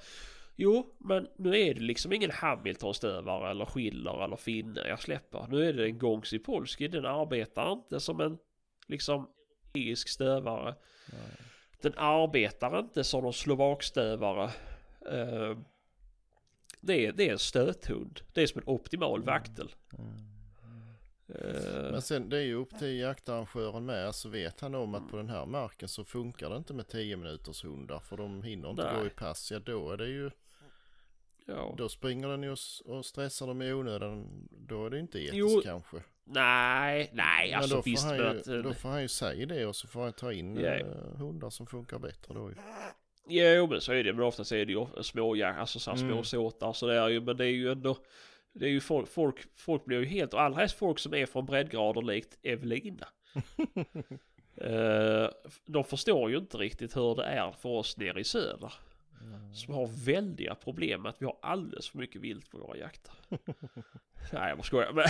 Jo, men nu är det liksom ingen Hamilton-stövare eller Schiller eller Finne jag släpper. Nu är det en Gångs i Polski. Den arbetar inte som en liksom europeisk stövare. Den arbetar inte som någon slovakstövare. Eh, det, är, det är en stöthund. Det är som en optimal vaktel. Eh, Men sen det är ju upp till jaktarrangören med. Så vet han om att på den här marken så funkar det inte med 10 minuters hundar. För de hinner inte Nej. gå i pass. Ja då är det ju. ja. Då springer den ju och stressar dem i onödan. Då är det inte etiskt Jo, kanske. Nej, nej Men alltså då får, visst ju, att... eh, då får han ju säga det och så får han ta in eh, hundar som funkar bättre då ju. Jo men så är det men oftast är det ju små alltså så här små Mm. såtar så det är ju men det är ju ändå Det är ju folk, folk, folk blir ju helt och allra helst folk som är från breddgrader likt Evelina. [laughs] Eh, de förstår ju inte riktigt hur det är för oss nere i söder. Som har väldiga problem med att vi har alldeles för mycket vilt på våra jakter. [laughs] Nej jag bara skojar men...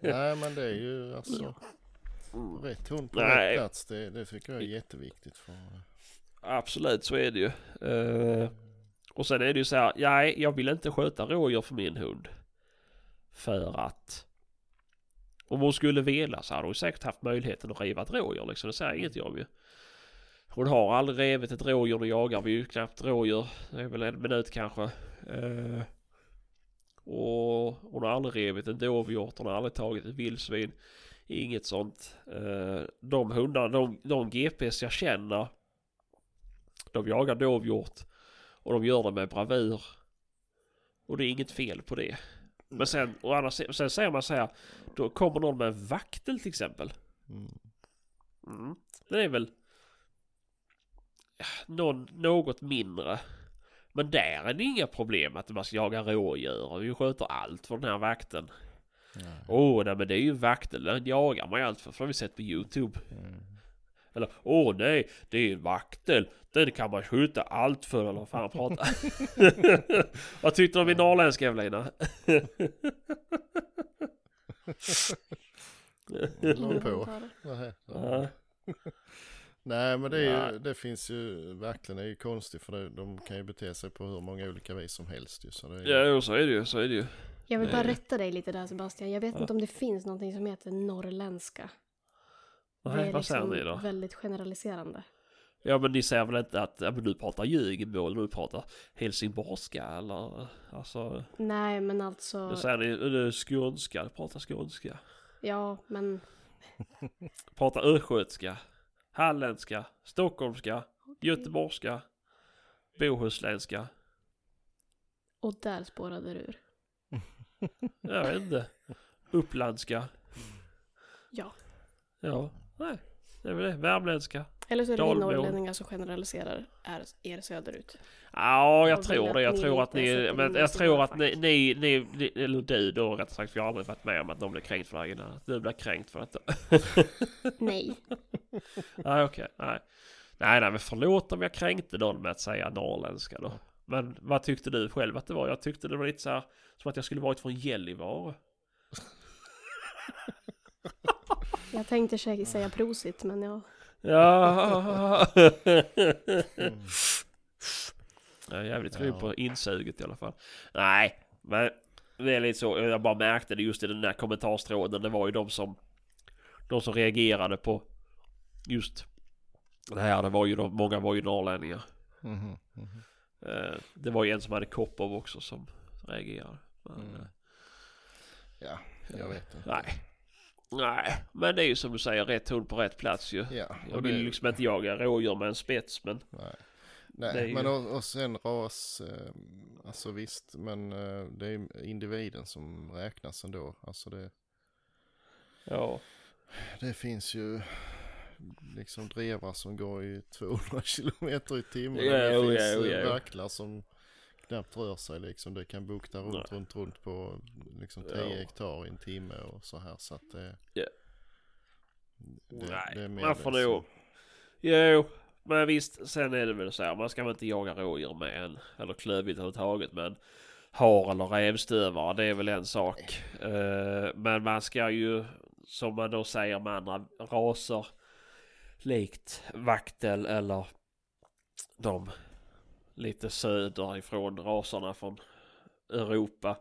[laughs] Nej men det är ju alltså. Rätt hund på Nej. rätt plats. Det, det tycker jag är jätteviktigt. För, Absolut så är det ju. Uh, och sen är det ju så här, nej jag vill inte sköta rådjur för min hund. För att om hon skulle vilja så hade hon säkert haft möjligheten att riva ett rådjur liksom. Det säger inget om ju. Hon har aldrig revit ett rådjur, nu jagar vi ju knappt rådjur. Det är väl en minut kanske. Uh, och hon har aldrig revit en dovhjort, hon har aldrig tagit ett vildsvin. Inget sånt. Uh, de hundarna, de, de GPS jag känner de jagar dovhjort och de gör det med bravur. Och det är inget fel på det. Men sen, andra, sidan- sen säger man så här, då kommer någon med en vaktel till exempel. mm. Mm. Det är väl någon, något mindre. Men där är det inga problem att man ska jaga rådjur och vi sköter allt för den här vakten. Åh, nej men det är ju vaktel, den jagar man ju allt för, för det har vi sett på YouTube. Mm. Eller åh nej, det är en vaktel. Den kan man skjuta allt för eller vad fan pratar. [laughs] vad tyckte du om min norrländska Evelina? Låg på. Nej. Ja. Nej men det, ju, det finns ju verkligen, det är ju konstigt för det, de kan ju bete sig på hur många olika vis som helst ju. Så det är, ju- Ja, jo, så är det ju, så är det ju. Jag vill bara rätta dig lite där Sebastian. Jag vet Ja. inte om det finns någonting som heter norrländska. Det Nej, är vad säger liksom ni då? väldigt generaliserande. Ja men ni säger väl inte att ja, men du pratar Ljugemål, du pratar helsingborska eller alltså. Nej men alltså, Då säger ni du skånska, du pratar skånska. ja men Pratar östgötska, halländska, stockholmska, göteborgska, bohuslänska. och där spårade det ur. Jag vet inte. Upplandska. Ja. Ja, nej. Det är väl det. Värmländska. Eller så är det vi norrlänningar som generaliserar är er söderut. Ja, jag Och tror det. Jag att tror att ni... Men jag tror att ni, ni, ni, ni... Eller du då rättare sagt. För jag har aldrig varit med om att någon blir kränkt för det här innan. Du blir kränkt för detta. [laughs] Nej. [laughs] Nej, okej. Nej. Nej, nej, men förlåt om jag kränkte någon med att säga norrländska då. Men vad tyckte du själv att det var? Jag tyckte det var lite så här som att jag skulle varit från Gällivare. [laughs] Jag tänkte säga prosit men jag... Ja. [laughs] Jag är jävligt rolig Ja. på insuget i alla fall. Nej, men det är lite så. Jag bara märkte det just i den där kommentarstråden. Det var ju de som de som reagerade på just det här. Det var ju de, många var ju norrlänningar. Mhm. Eh, Det var ju en som hade Koppov också som reagerade. Men, Mm. eh, Ja, jag vet inte. Nej. Nej, men det är ju som du säger rätt hund på rätt plats ju. Ja, Jag och det, vill liksom inte jaga rådjur med en spets men nej. Det Nej, ju- men och, och sen ras, eh, alltså visst, men eh, det är individen som räknas ändå. Alltså det, ja. det finns ju liksom drevar som går i 200 kilometer i timmen. Ja, det finns ja, ja. vacklar som knappt rör sig liksom. Det kan bukta runt, Nej. runt, runt på liksom 10 Ja. hektar i en timme och så här. Så att det, Ja. det, Nej, det man får nog... Jo, men visst, sen är det väl så här, man ska väl inte jaga rådjur med en, eller klövvilt överhuvudtaget, men har eller rävstövare, det är väl en sak. Eh, men man ska ju, som man då säger med andra raser, likt vaktel eller de lite söderifrån raserna från Europa.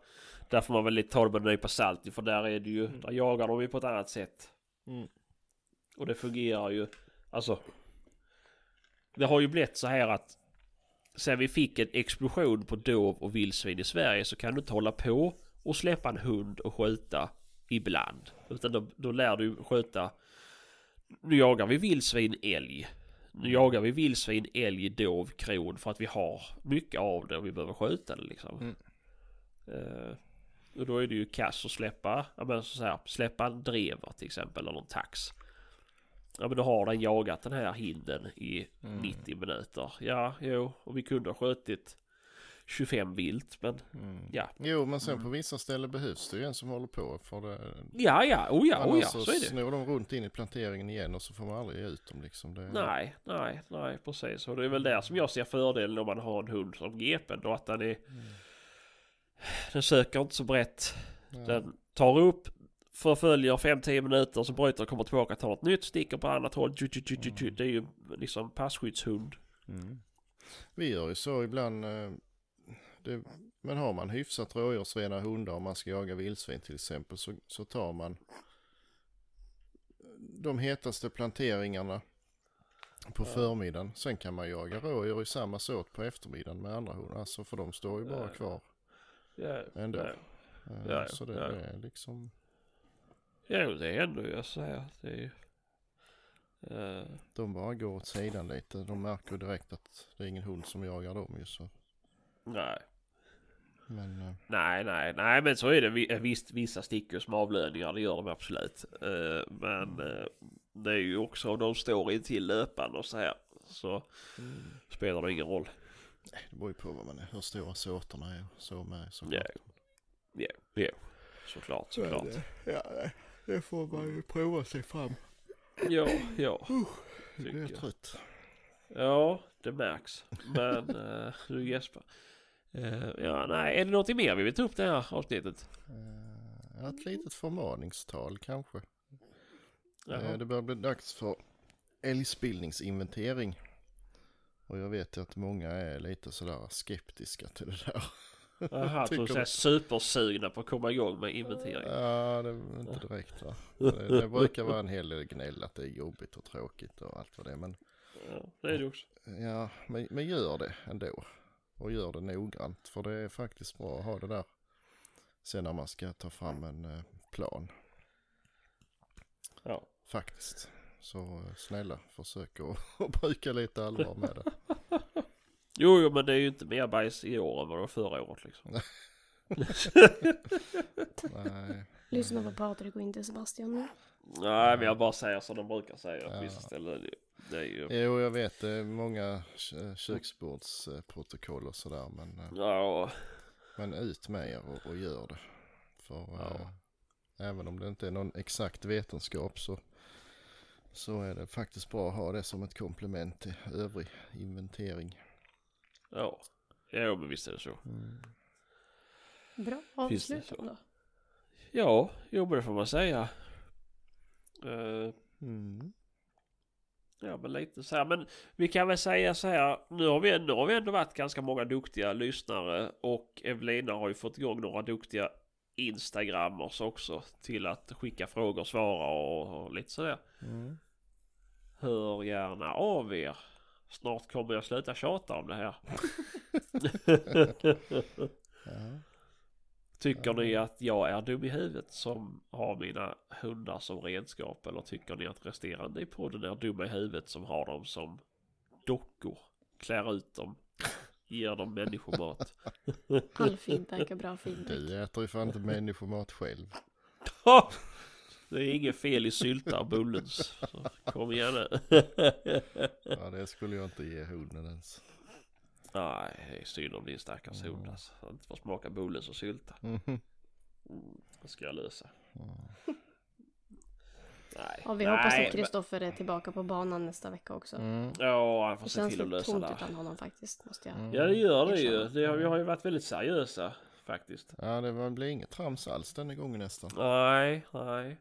Där får man väl lite ta det med en nypa salt för där är det ju, där jagar de ju på ett annat sätt. Mm. Och det fungerar ju, alltså. Det har ju blivit så här att sen vi fick en explosion på dov och vildsvin i Sverige så kan du inte hålla på och släppa en hund och skjuta ibland. Utan då, då lär du skjuta. Nu jagar vi vildsvin, älg. Nu jagar vi vildsvin, älg, dov, kron för att vi har mycket av det och vi behöver skjuta det liksom. Mm. Eh, och då är det ju kass att släppa, ja men så här, släppa en drever till exempel eller en tax. Ja men då har den jagat den här hinden i Mm. 90 minuter. Ja, jo, och vi kunde ha skjutit 25 vilt men Mm. ja. Jo, men sen på vissa ställen behövs det ju en som håller på. För det, Ja, ja, oh ja, oh annars ja, så så är det. snor de runt in i planteringen igen och så får man aldrig ge ut dem liksom. Det, Nej, nej, nej, precis. Och det är väl där som jag ser fördelen om man har en hund som gepen då att den är... Den söker inte så brett. Ja. Den tar upp, förföljer 5-10 minuter, så bryter och kommer tillbaka, tar något nytt, sticker på annat håll. Tju, tju, tju, tju, tju. Det är ju liksom passkyddshund. Mm. Vi gör ju så ibland. Det, men har man hyfsat rådjursrena hundar om man ska jaga vildsvin till exempel så, så tar man de hetaste planteringarna på förmiddagen. Sen kan man jaga rådjur i samma såt på eftermiddagen med andra hundar. Alltså för de står ju bara Ja. kvar Ja, ändå. ja. Eh, Ja, ja, så det, ja. det är liksom. ja, det är ändå jag säger. Det är ju... eh, De bara går åt sidan lite. De märker direkt att det är ingen hund som jagar dem ju så. nej. Men eh, Nej, nej, nej, men så är det. Eh, Visst, vissa sticker som avlöningar, det gör de absolut. Eh, Men eh, det är ju också om de står i till löpan och så här. Så spelar det ingen roll. det beror ju på vad man är, hur stora såterna är så med. Ja, ja, ja. Såklart, såklart. Ja, det får man ju prova sig fram. Ja, ja. Nu Tycker blir jag jag. trött. Ja, det märks. Men uh, du Jesper. Eh, ja, nej, är det något mer vi vill ta upp det här avsnittet? Eh, ett litet förmaningstal kanske. Eh, det börjar bli dags för älgspillningsinventering. Och jag vet ju att många är lite sådär skeptiska till det där. Jaha, [laughs] tycker så är supersugna på att komma igång med inventering. Ja, det är inte direkt va. [laughs] Det, det brukar vara en hel del gnäll att det är jobbigt och tråkigt och allt vad det är. Men Ja, det är det också. Ja, men, men gör det ändå. Och gör det noggrant. För det är faktiskt bra att ha det där. Sen när man ska ta fram en eh, plan. Ja. Faktiskt. Så eh, snälla, försök att [laughs] att bruka lite allvar med det. [laughs] Jo, jo, men det är ju inte mer bajs i år än vad det var förra året liksom. Nej. [laughs] Lyssna på Patrik och inte Sebastian nu. Nej, men jag bara säger som de brukar säga på Ja. vissa ställen. Det är ju... Jo, jag vet det är många kö- köksbordsprotokoll och sådär. Men, eh, Ja, men ut med er och, och gör det. För Ja. eh, även om det inte är någon exakt vetenskap så, så är det faktiskt bra att ha det som ett komplement till övrig inventering. ja. Jo, men visst är det så. Bra Finns det avslut då. Ja, jo men det får man säga. Eh, Mm. Ja men lite så här. Men vi kan väl säga så här. Nu har vi, nu har vi ändå varit ganska många duktiga lyssnare. Och Evelina har ju fått igång några duktiga Instagrammers också. Till att skicka frågor, svara och, och lite sådär. Mm. Hör gärna av er. Snart kommer jag sluta tjata om det här. [laughs] Ja. [laughs] Tycker ni att jag är dum i huvudet som har mina hundar som redskap? Eller tycker ni att resterande i podden är dumma i huvudet som har dem som dockor? Klär ut dem, [laughs] ger dem människomat. [laughs] Feedback är bra feedback. Du äter ju fan inte människomat själv. [laughs] Det är inget fel i sylta och bullens. Så kom igen nu. Ja, det skulle jag inte ge hunden ens. Nej, det är synd om din stackars hund alltså. Han inte får smaka bullens och sylta. Mhm. Mm, det ska jag lösa. Nej. Ja, vi hoppas nej, att Kristoffer är tillbaka på banan nästa vecka också. Mm. men- Ja, han får Det se känns till att lösa tomt det. utan honom faktiskt, måste jag. Mm. Ja det gör det ju. Det har, vi har ju varit väldigt seriösa faktiskt. Ja, det var- blir inget trams alls denna gången nästan. Nej, nej.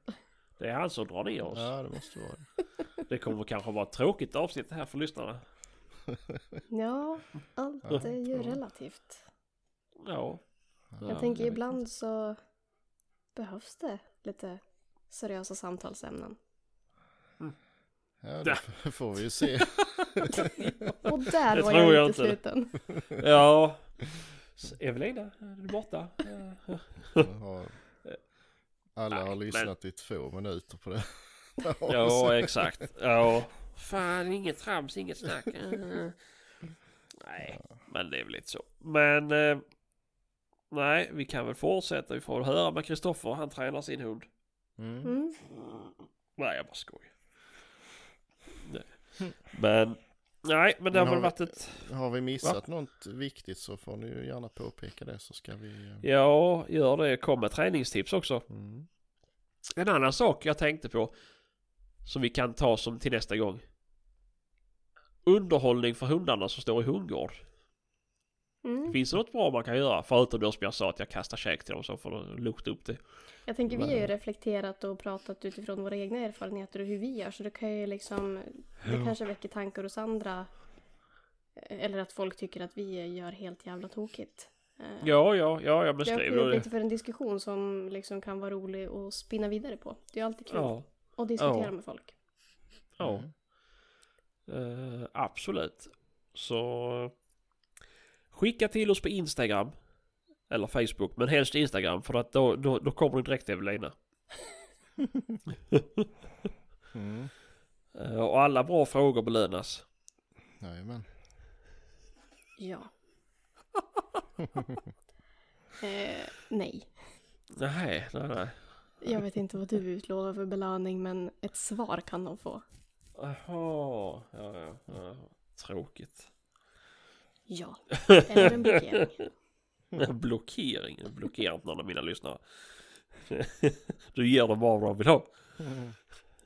Det är han som drar ner oss. Ja, det måste vara det. Det kommer kanske vara ett tråkigt avsnitt här för lyssnarna. [laughs] Ja, allt är ju relativt. Ja. Jag Ja, tänker jag ibland så behövs det lite seriösa samtalsämnen. Ja, det får vi ju se. [laughs] Och där Det var tror jag jag inte sluten. [laughs] Ja. Evelina, är du borta? Alla Nej, har men- lyssnat i två minuter på det. Ja, exakt. Ja. Fan, inget trams, inget snack. [laughs] Eh. Nej, men det är väl lite så. Men... Eh, nej, vi kan väl fortsätta. Vi får höra med Kristoffer. Han tränar sin hund. Mm. Mm. Nej, jag bara skojar. Nej. Men... Nej, men det har väl varit ett... Har vi missat något viktigt så får ni ju gärna påpeka det så ska vi... eh, Ja, gör det. Kom med träningstips också. Mm. En annan sak jag tänkte på. Som vi kan ta som till nästa gång. Underhållning för hundarna som står i hundgård. Mm. Finns det något bra man kan göra? Förutom då som jag sa att jag kastar käk till dem så får de lukta upp det. Jag tänker vi har ju reflekterat och pratat utifrån våra egna erfarenheter och hur vi gör så det kan ju liksom Det kanske väcker tankar hos andra Eller att folk tycker att vi gör helt jävla tokigt Eh, Ja, ja, ja, jag Det ju upp det. lite för en diskussion som liksom kan vara rolig att spinna vidare på Det är alltid kul Ja, att diskutera Ja. med folk ja. Eh, absolut. Så skicka till oss på Instagram. Eller Facebook, men helst Instagram för att då, då, då kommer det direkt till Evelina. [laughs] Mm. Eh, och alla bra frågor belönas. Jajamän. Ja [laughs] eh, Nej Nej, nej, nej. Jag vet inte vad du utlovar för belöning men ett svar kan de få Jaha, ja, ja, ja. Tråkigt. Ja [laughs] Eller en blockering Blockering, blockerar inte någon av mina lyssnare. [laughs] du ger dem bara vad de vill ha.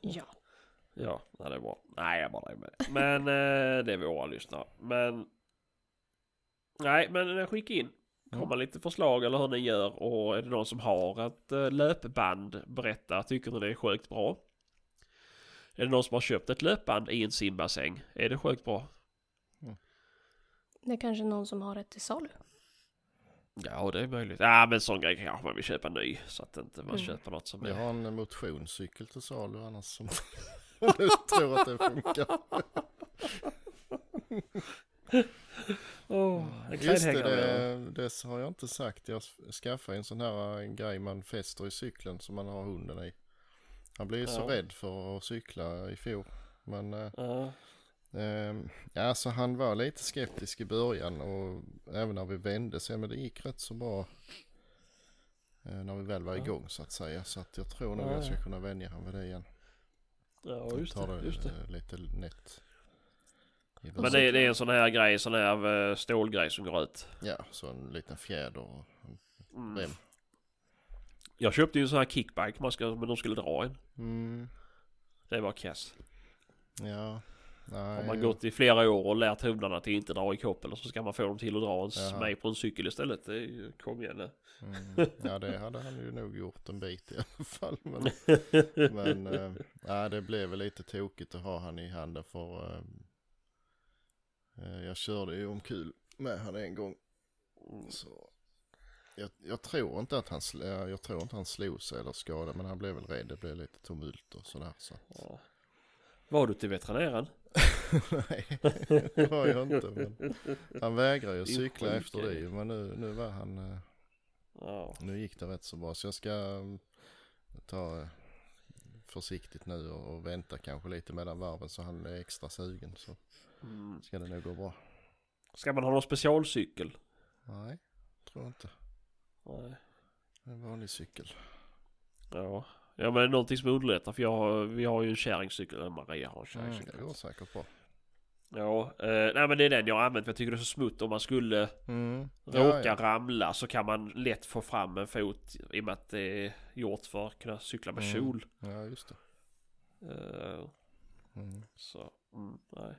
Ja Ja, nej, det är bra. Nej, jag bara är med. Men eh, det är våra lyssnare. Men... Nej, men eh, skicka in. Komma lite förslag eller hur ni gör. Och är det någon som har ett eh, löpband, berätta. Tycker ni det är sjukt bra? Är det någon som har köpt ett löpband i en simbassäng? Är det sjukt bra? Det är kanske någon som har ett till salu Ja, det är möjligt. Ja, men sån grej kanske man vill köpa ny. Så att inte man Mm. köper något som Jag är... har en motionscykel till salu annars som... [laughs] Om du tror att det funkar. [laughs] En Just det, det, det har jag inte sagt. Jag skaffade en sån här eh, grej man fäster i cykeln som man har hunden i. Han blev ju så Ja. rädd för att cykla i fjol. Men eh, Ja, eh, alltså han var lite skeptisk i början och även när vi vände sen. Men det gick rätt så bra. Eh, när vi väl var igång så att säga. Så att jag tror nog Ja, jag ska kunna vänja han vid det igen. ja just Ta det. Just det. eh, lite nätt. Men det, är- det är en sån här grej, sån här eh, stålgrej som går ut. Ja, så en liten fjäder och en Mm. rem. Jag köpte ju en sån här kickbike man ska, men de skulle dra en. Mm, Det var kass. ja, nej. Har man gått i flera år och lärt hundarna att inte dra i koppel och så ska man få dem till att dra en mig på en cykel istället. Det är ju, kom igen nu. Mm, [laughs] ja, det hade han ju nog gjort en bit i alla fall. Men, [laughs] men ja, det blev väl lite tokigt att ha han i handen för eh, jag körde ju omkull med han en gång. Så jag, jag tror inte att han, ja, jag tror inte han slog sig eller skadade men han blev väl rädd. Det blev lite tumult och sådär. Så. Ja. Var du till veterinären? Nej, det var jag inte. Men han vägrar ju [laughs] cykla efter det men nu, nu var han, eh, Ja. nu gick det rätt så bra. Så jag ska mm, ta eh, försiktigt nu och, och vänta kanske lite mellan varven så han är extra sugen så Mm. ska det nog gå bra. Ska man ha någon specialcykel? Nej, tror jag inte. Nej. En vanlig cykel. Ja. Ja men det är någonting som underlättar för jag har, vi har ju en kärringcykel, Maria har en Mm, kärringcykel. det går säkert bra. Ja, eh, nej men det är den jag har använt. Jag tycker det är så smutt om man skulle Mm. råka Ja, ja. ramla så kan man lätt få fram en fot i och med att det är gjort för att kunna cykla med Mm. kjol. ja, just det. Eh, Mm. så, mm, nej.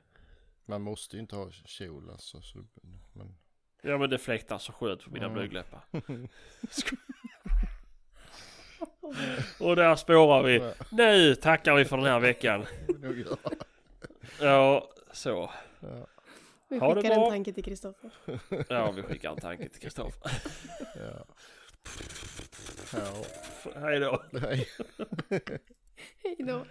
Man måste ju inte ha kjol alltså. Så, men... Ja men det fläktar så skönt på mina Mm. blygdläppar. [laughs] [laughs] Och där spårar vi. Nu tackar vi för den här veckan. [laughs] Ja, så. Ja, Vi Ha det skickar en tanke till Kristoffer. Ja, vi skickar en tanke till Kristoffer. ja. Ja, Hej då. Hej då.